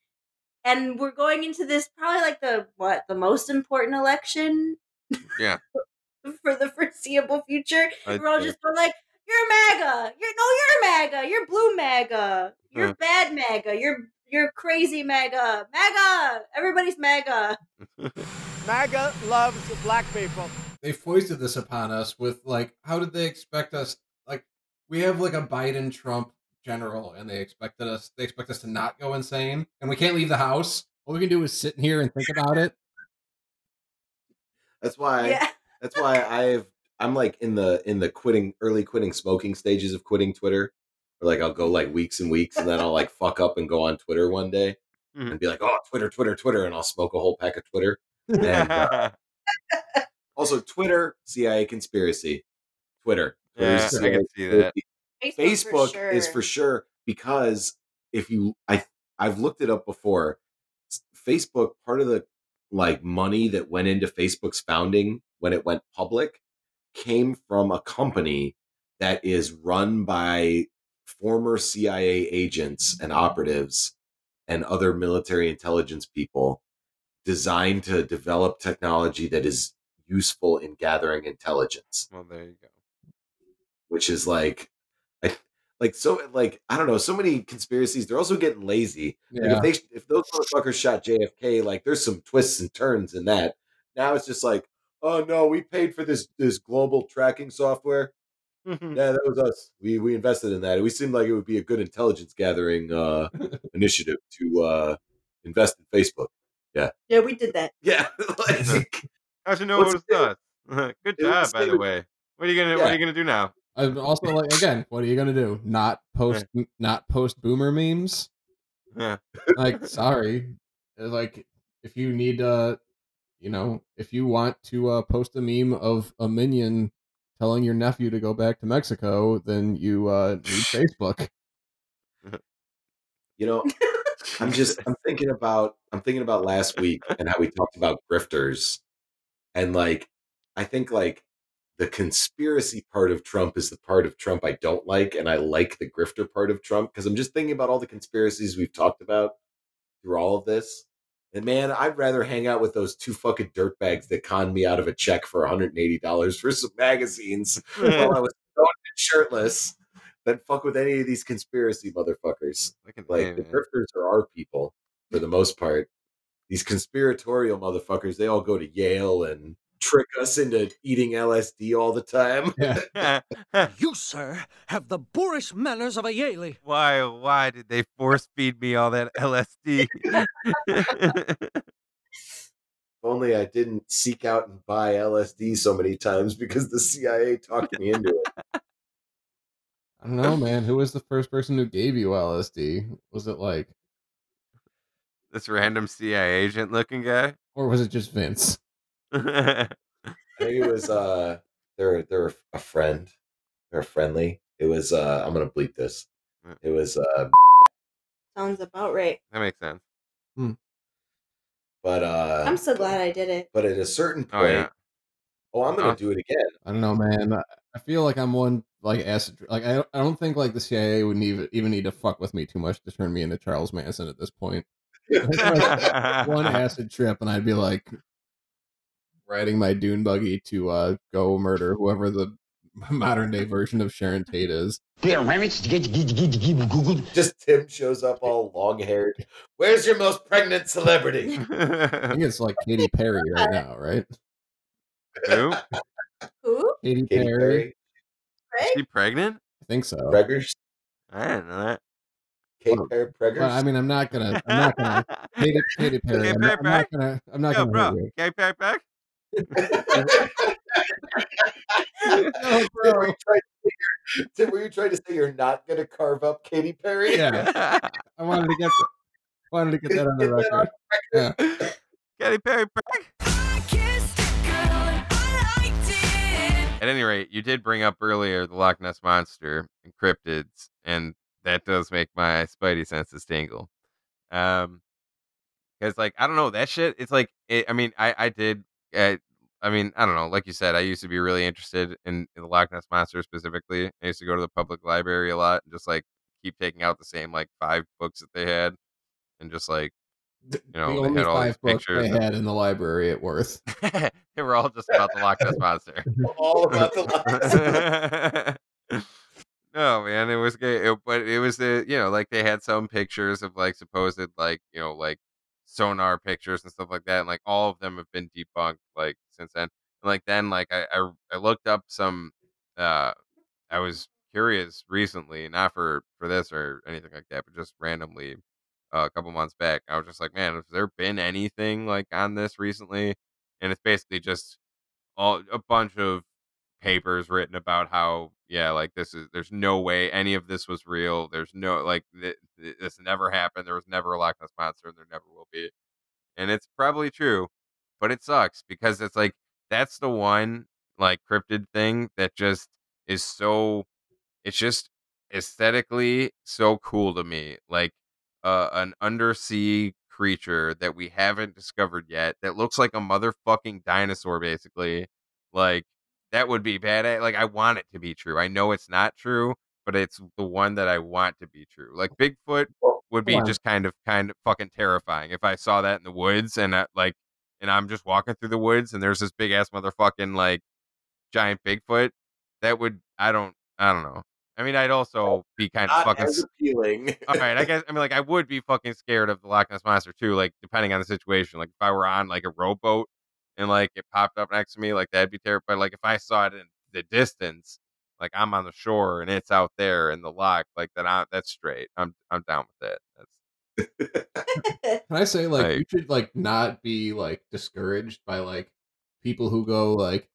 And we're going into this probably like the what, the most important election Yeah. for the foreseeable future. I we're all think- just going like, You're MAGA. You're no, you're MAGA. You're blue MAGA. You're Huh. bad MAGA. You're you're crazy MAGA. MAGA. Everybody's MAGA. MAGA loves black people. they foisted this upon us with like how did they expect us like we have like a Biden Trump general and they expected us they expect us to not go insane and we can't leave the house. All we can do is sit in here and think about it. That's why. Yeah. That's why I've. I'm like in the in the quitting early quitting smoking stages of quitting Twitter. Where like I'll go like weeks and weeks, and then I'll like fuck up and go on Twitter one day and be like, "Oh, Twitter, Twitter, Twitter," and I'll smoke a whole pack of Twitter. And uh, also, Twitter CIA conspiracy. Twitter. Yeah, I can see that. Facebook, Facebook for is for sure because if you I I've looked it up before. Facebook part of the like money that went into Facebook's founding when it went public came from a company that is run by former CIA agents and operatives and other military intelligence people designed to develop technology that is useful in gathering intelligence Well, there you go. which is like I, like so like I don't know, so many conspiracies. They're also getting lazy. Like if they if those motherfuckers shot JFK, like there's some twists and turns in that. Now it's just like, oh no, we paid for this this global tracking software. Yeah, that was us. We we invested in that. We seemed like it would be a good intelligence gathering uh initiative to uh invest in Facebook. Yeah. Yeah, we did that. Yeah. like, How'd you know What's it was the- us? Good it was job, by the way. What are you gonna What are you gonna do now? I'm also like again, what are you gonna do? Not post not post boomer memes? Yeah. Like, sorry. Like if you need uh you know, if you want to uh post a meme of a minion telling your nephew to go back to Mexico, then you uh need Facebook. You know, I'm just I'm thinking about I'm thinking about last week and how we talked about grifters. And like I think like the conspiracy part of Trump is the part of Trump I don't like and I like the grifter part of Trump because I'm just thinking about all the conspiracies we've talked about through all of this. And man, I'd rather hang out with those two fucking dirtbags that conned me out of a check for $180 for some magazines while I was shirtless than fuck with any of these conspiracy motherfuckers. Like the man. grifters are our people for the most part. These conspiratorial motherfuckers, they all go to Yale and trick us into eating LSD all the time. You, sir, have the boorish manners of a Yaley. why? Why did they force feed me all that LSD? If only I didn't seek out and buy LSD so many times because the CIA talked me into it. I don't know, man. Who was the first person who gave you LSD? Was it like this random CIA agent looking guy. or was it just Vince? I think it was uh they're they're a friend. They're friendly. It was uh I'm gonna bleep this. It was uh Sounds about right. That makes sense. but uh I'm so glad I did it. but at a certain Oh, point yeah. oh I'm gonna Awesome. do it again. I don't know, man. I- I feel like I'm one like acid. Like I, I don't think like the CIA would need, even need to fuck with me too much to turn me into Charles Manson at this point. One acid trip, and I'd be like, riding my dune buggy to uh, go murder whoever the modern day version of Sharon Tate is. Just Tim shows up all long haired. Where's your most pregnant celebrity? I think it's like Katy Perry right now, right? Who? Who? Katy, Katy Perry. Perry. Is she pregnant? I think so. Preggers. I didn't know that. Katy Perry Preggers. Well, I mean, I'm not gonna. I'm not gonna. Katy, Katy Perry. Katy I'm, Perry not, I'm not gonna. I'm not Yo, gonna. bro, hurt. Katy Perry back? No, Tim, were you trying to say you're, were you trying to say you're not going to carve up Katy Perry? Yeah. I wanted to get. The, wanted to get that on the Get that on record. Yeah. Katy Perry back? At any rate, you did bring up earlier the Loch Ness monster and cryptids, and that does make my spidey senses tingle. Um, because like I don't know that shit. It's like it, I mean I I did. Uh, I mean I don't know. Like you said, I used to be really interested in, in the Loch Ness monster specifically. I used to go to the public library a lot and just like keep taking out the same like five books that they had, and just like you know the only had all these five books pictures. they had in the library at Worth. they were all just about the Loch Ness monster. All about the Loch Ness no, man, it was gay, it, but it was the you know like they had some pictures of like supposed like you know like sonar pictures and stuff like that, and like all of them have been debunked like since then. And, like then, like I, I I looked up some. uh I was curious recently, not for for this or anything like that, but just randomly uh, a couple months back. I was just like, man, has there been anything like on this recently? And it's basically just all a bunch of papers written about how yeah like this is there's no way any of this was real there's no like th- th- this never happened there was never a Loch Ness monster and there never will be. And it's probably true but it sucks because it's like that's the one like cryptid thing that just is so it's just aesthetically so cool to me like uh, an undersea creature that we haven't discovered yet that looks like a motherfucking dinosaur basically like that would be bad eh, like i want it to be true i know it's not true but it's the one that i want to be true like bigfoot would be on. just kind of kind of fucking terrifying if i saw that in the woods and I, like and i'm just walking through the woods and there's this big ass motherfucking like giant bigfoot that would i don't i don't know i mean i'd also be kind of Not fucking as appealing. all right, I guess I mean like I would be fucking scared of the Loch Ness monster too, like depending on the situation. Like if I were on like a rowboat and like it popped up next to me, like that'd be terrifying. Like if I saw it in the distance, like I'm on the shore and it's out there in the loch, like that I that's straight. I'm I'm down with that. That's Can I say like Like- you should like not be like discouraged by like people who go like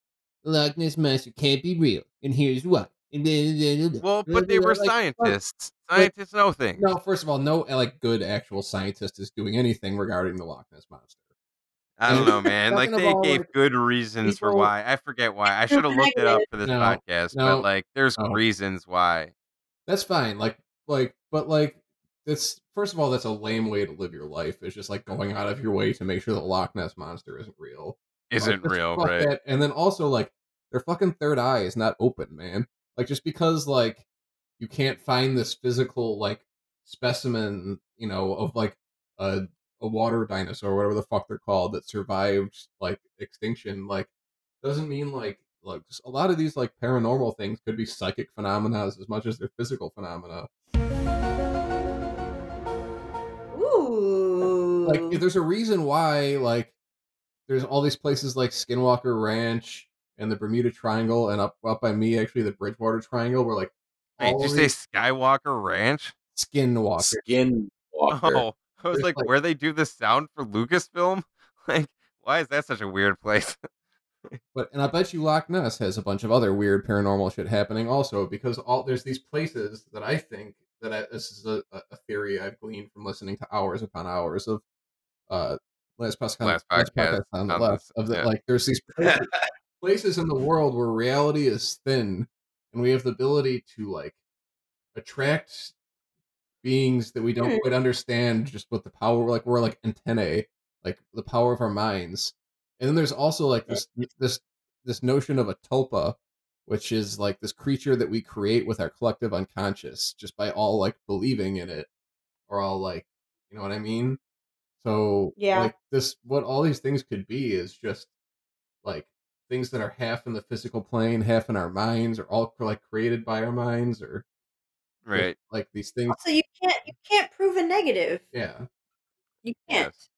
Loch Ness monster can't be real, and here's why. And then- then- then- well, but they were like, scientists. Like, Scientists know things. No, first of all, no like good actual scientist is doing anything regarding the Loch Ness monster. I don't know, man. Like they all, gave like, good reasons for why. I forget why. I should have looked it up for this No, podcast, no, but like there's no. reasons why. That's fine. Like like but like that's first of all that's a lame way to live your life. It's just like going out of your way to make sure the Loch Ness monster isn't real. Isn't just real, right? that. And then also like their fucking third eye is not open, man. Like just because like you can't find this physical like specimen, you know, of like a a water dinosaur, whatever the fuck they're called, that survived like extinction, like doesn't mean like like a lot of these like paranormal things could be psychic phenomena as much as they're physical phenomena. Ooh. Like if there's a reason why like there's all these places like Skinwalker Ranch and the Bermuda Triangle and up up by me actually the Bridgewater Triangle where like Wait, did you of say Skywalker Ranch? Skinwalker. Skinwalker. Oh, I was like, like- where they do the sound for Lucasfilm? Like, why is that such a weird place? But and I bet you Loch Ness has a bunch of other weird paranormal shit happening also because all there's these places that I think that I, this is a, a theory I've gleaned from listening to hours upon hours of uh last podcast, Last last podcast podcast on the left of the yeah. like there's these places, places in the world where reality is thin and we have the ability to like attract beings that we don't Hmm. quite understand just with the power like we're like antennae like the power of our minds and then there's also like this this this notion of a tulpa which is like this creature that we create with our collective unconscious just by all like believing in it or all like you know what i mean so Yeah. like this what all these things could be is just like things that are half in the physical plane, half in our minds, or all like created by our minds, or Right. like these things. so you can't you can't prove a negative. Yeah. You can't. Yes.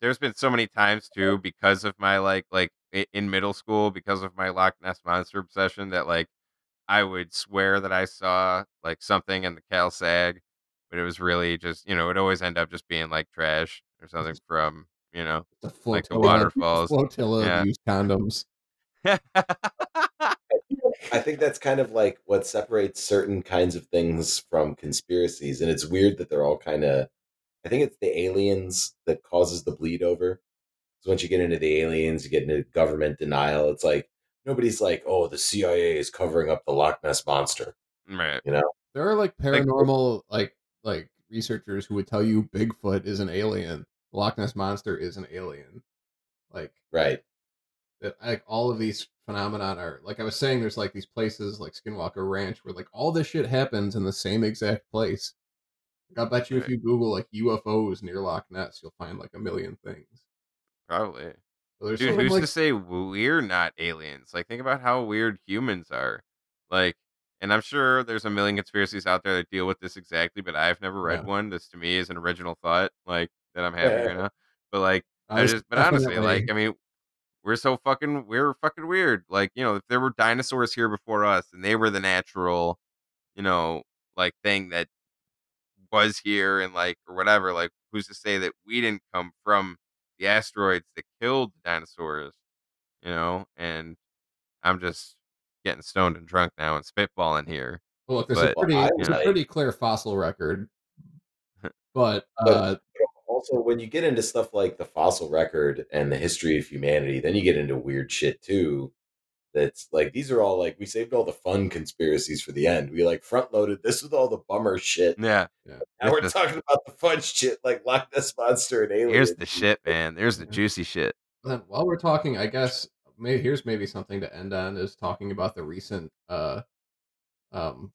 There's been so many times too because of my like like in middle school because of my Loch Ness monster obsession that like I would swear that I saw like something in the Cal Sag, but it was really just you know it always end up just being like trash or something from you know The like the waterfalls. flotilla Yeah. of used condoms. I think that's kind of like what separates certain kinds of things from conspiracies, and it's weird that they're all kind of. I think it's the aliens that causes the bleed over. So once you get into the aliens, you get into government denial. It's like nobody's like, "Oh, the CIA is covering up the Loch Ness monster." Right. You know, There are like paranormal like like researchers who would tell you Bigfoot is an alien, the Loch Ness monster is an alien. Like right? That like all of these phenomenon are like I was saying there's like these places like Skinwalker Ranch where like all this shit happens in the same exact place. Like, I bet you if you Google like UFOs near Loch Ness, you'll find like a million things. Probably. So Dude, who's like, to say we're not aliens? Like, think about how weird humans are. Like, and I'm sure there's a million conspiracies out there that deal with this exactly, but I've never read Yeah. one. This to me is an original thought, like that I'm having Yeah. right now. But like, I I just, but honestly, definitely- like, I mean, we're so fucking, we're fucking weird. Like, you know, if there were dinosaurs here before us and they were the natural, you know, like thing that was here and like or whatever, like, who's to say that we didn't come from the asteroids that killed the dinosaurs? you know, and I'm just getting stoned and drunk now and spitballing here. well, look, there's but, a pretty there's a pretty clear fossil record. But uh also, when you get into stuff like the fossil record and the history of humanity, then you get into weird shit too. That's like these are all like we saved all the fun conspiracies for the end. We like front loaded this with all the bummer shit. yeah, yeah. Now we're talking about the fun shit like Loch Ness monster and aliens. here's the shit, man. There's the juicy shit. then while we're talking, I guess maybe here's maybe something to end on is talking about the recent uh um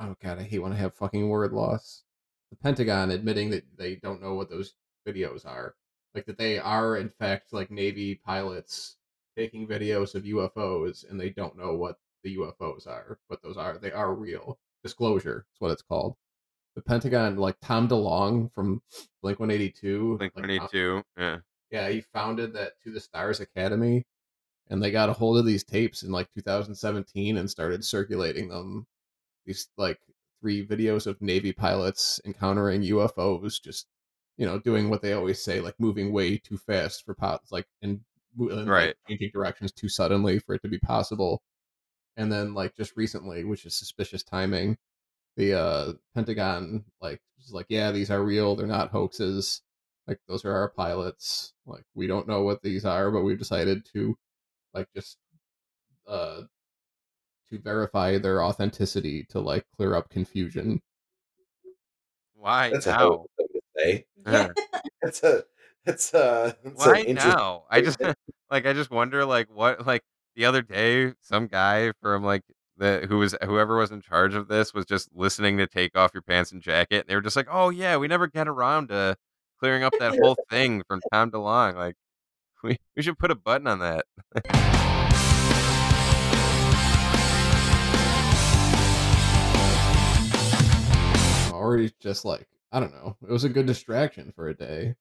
oh god, I hate when I have fucking word loss. The Pentagon admitting that they don't know what those videos are. Like that they are in fact like Navy pilots taking videos of UFOs and they don't know what the UFOs are, but those are they are real. Disclosure is what it's called. The Pentagon, like Tom DeLonge from Blink One Eighty Two, Blink 182. Yeah. yeah, he founded that To the Stars Academy, and they got a hold of these tapes in like 2017 and started circulating them. These like three videos of Navy pilots encountering UFOs, just you know, doing what they always say, like moving way too fast for pots, like and, and like, Right. changing directions too suddenly for it to be possible. And then like just recently, which is suspicious timing, the uh Pentagon like was like, yeah, these are real, they're not hoaxes. Like those are our pilots. Like we don't know what these are, but we've decided to like just uh to verify their authenticity to like clear up confusion. Why That's a now? a thing to say. Yeah. It's a it's a it's Why now? I just like I just wonder like what like the other day some guy from like the who was whoever was in charge of this was just listening to take off your pants and jacket and they were just like, "Oh yeah, we never get around to clearing up that whole thing from Tom DeLonge." Like we we should put a button on that. Or he's just like I don't know. It was a good distraction for a day.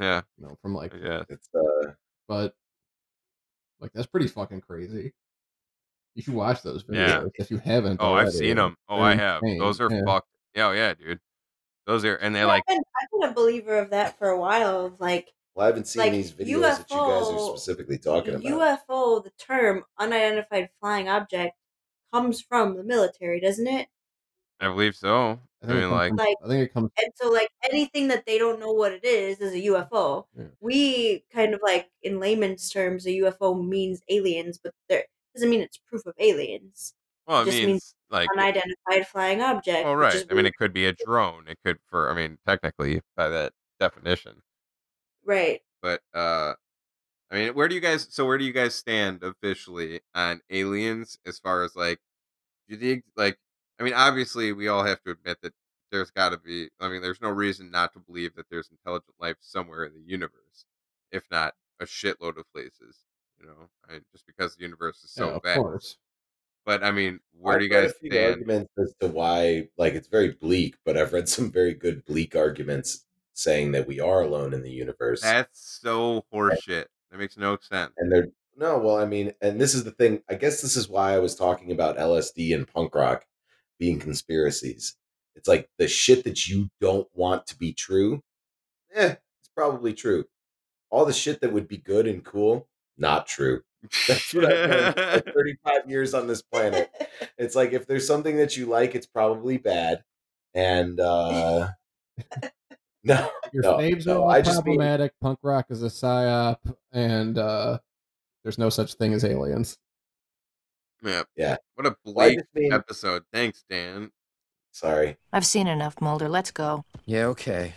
Yeah. You know, from like Yeah. It's uh but like that's pretty fucking crazy. You should watch those videos Yeah. if you haven't. Oh, I've seen them. Oh, They're I have. insane, Those are yeah. fucked. Yeah, oh, yeah, dude. Those are and they're Yeah, like I've, been, I've been a believer of that for a while. Like well, I haven't seen Like, these videos that you guys are specifically talking about. UFO, the term unidentified flying object, comes from the military, doesn't it? I believe so. I I, mean like from- Like- I think it comes. And so, like anything that they don't know what it is is a UFO. Yeah. We kind of like, in layman's terms, a UFO means aliens, but there doesn't mean it's proof of aliens. well, it just means means like Unidentified flying object. Well, which right. I mean, it could be a drone. It could, for I mean, technically by that definition. right. But uh, I mean, where do you guys? So where do you guys stand officially on aliens as far as like, do you think like? I mean, obviously, we all have to admit that there's got to be. I mean, there's no reason not to believe that there's intelligent life somewhere in the universe, if not a shitload of places. You know, I, just because the universe is Yeah, so of vast. course. But I mean, where I've do you guys stand? arguments as to why, like, it's very bleak, but I've read some very good bleak arguments saying that we are alone in the universe. That's so horseshit. That makes no sense. and they're no well i mean and this is the thing i guess this is why i was talking about lsd and punk rock being conspiracies. It's like the shit that you don't want to be true eh it's probably true. All the shit that would be good and cool not true. That's what i've learned for 35 years on this planet. It's like if there's something that you like it's probably bad. And uh no Your no, faves no, are all I just mean- problematic. Punk rock is a psyop, and uh, there's no such thing as aliens. Yeah. Yeah. What a Well, bleak mean- episode. Thanks, Dan. sorry I've seen enough, Mulder. Let's go. Yeah, okay.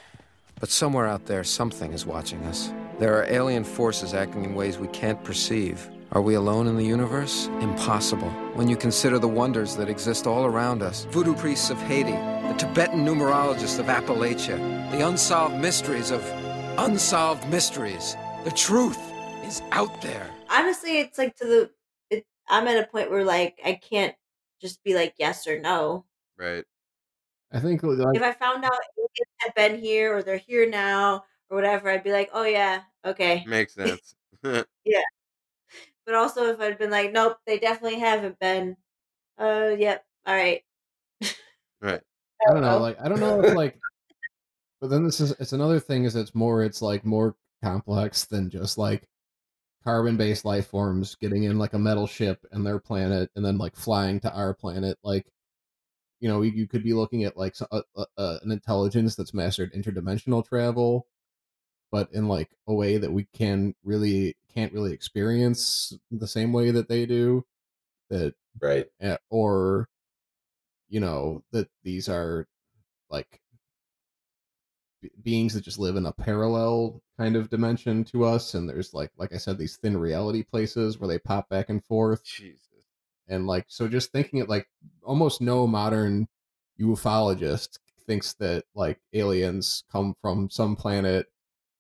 But somewhere out there, something is watching us. There are alien forces acting in ways we can't perceive. Are we alone in the universe? Impossible. When you consider the wonders that exist all around us voodoo priests of Haiti, the Tibetan numerologists of Appalachia, the unsolved mysteries of unsolved mysteries. The truth is out there. Honestly, it's like to the. It, I'm at a point where like I can't just be like yes or no. Right. I think like, If I found out aliens had been here or they're here now or whatever, I'd be like, oh yeah, okay, Makes sense. yeah. But also, if I'd been like, nope, they definitely haven't been. Uh, yep, all right. right. I don't know. Like I don't know if like, but then this is it's another thing. Is it's more it's like more complex than just like carbon-based life forms getting in like a metal ship and their planet and then like flying to our planet. Like, you know, you, could be looking at like a, a, a, an intelligence that's mastered interdimensional travel, but in like a way that we can really can't really experience the same way that they do. That right uh, or you know that these are like be- beings that just live in a parallel kind of dimension to us and there's like like i said these thin reality places where they pop back and forth Jesus. and like so just thinking it like almost no modern ufologist thinks that like aliens come from some planet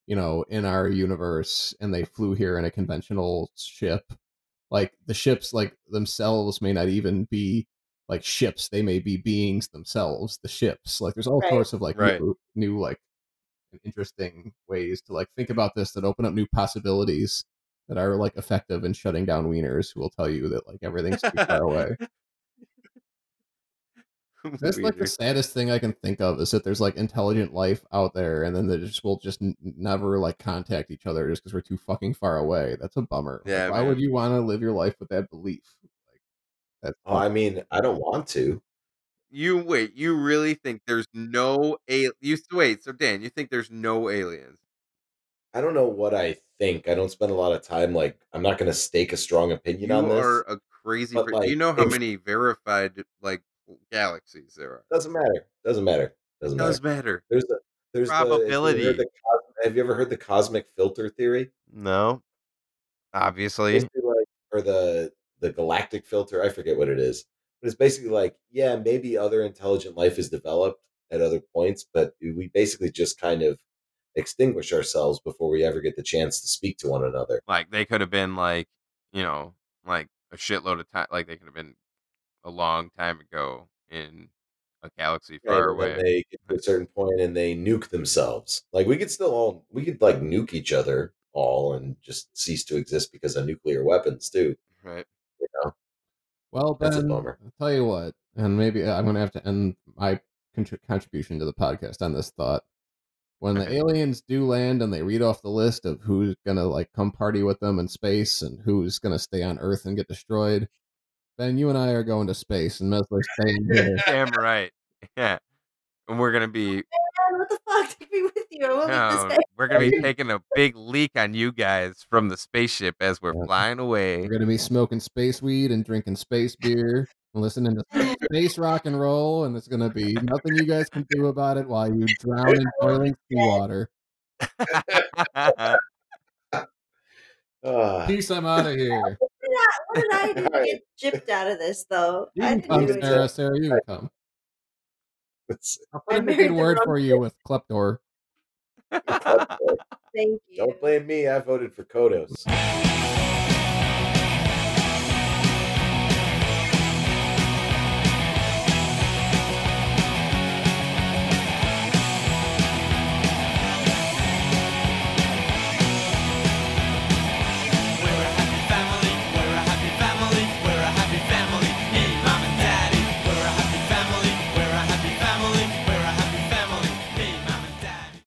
you know in our universe and they flew here in a conventional ship like the ships like themselves may not even be like ships they may be beings themselves the ships like there's all Right. sorts of like Right. new, new like interesting ways to like think about this that open up new possibilities that are like effective in shutting down wieners who will tell you that like everything's too far away. That's like the saddest thing i can think of is that there's like intelligent life out there and then they just will just n- never like contact each other just because we're too fucking far away. That's a bummer. Like, Yeah, why would you want to live your life with that belief? Like that's oh i mean i don't want to You wait. You really think there's no al? You wait. So Dan, you think there's no aliens? I don't know what I think. I don't spend a lot of time like I'm not going to stake a strong opinion You on this. are a crazy. but, do you know how if- many verified like galaxies there are? Doesn't matter. Doesn't matter. Doesn't matter. Does matter. There's a there's the- you Probability. the cos- have you ever heard the cosmic filter theory? No. Obviously. Like or the the galactic filter. I forget what it is, but it's basically like yeah, maybe other intelligent life is developed at other points, but we basically just kind of extinguish ourselves before we ever get the chance to speak to one another. Like they could have been like, you know, like a shitload of time. Like they could have been a long time ago in a galaxy far and away. they get to a certain point and they nuke themselves. Like we could still all we could like nuke each other all and just cease to exist because of nuclear weapons too. Right. Well, That's a Ben, bummer. I'll tell you what, and maybe I'm going to have to end my contr- contribution to the podcast on this thought. When the aliens do land and they read off the list of who's going to like come party with them in space and who's going to stay on Earth and get destroyed, Ben, you and I are going to space, and Mesler's staying here. Damn right. Yeah. And we're gonna be Man, what the fuck? Take me with you. I won't leave no, we're gonna be taking a big leak on you guys from the spaceship as we're flying away. We're going to be smoking space weed and drinking space beer and listening to space rock and roll, and it's going to be nothing you guys can do about it while you drown in boiling seawater. Ah, Peace, I'm out of here. What did I, what did I do to get gypped out of this, though? You I can didn't come, Sara. Sara, you can come. It's- I'll put a good word for you with Kleptor. Thank you. Don't blame me. I voted for Kodos.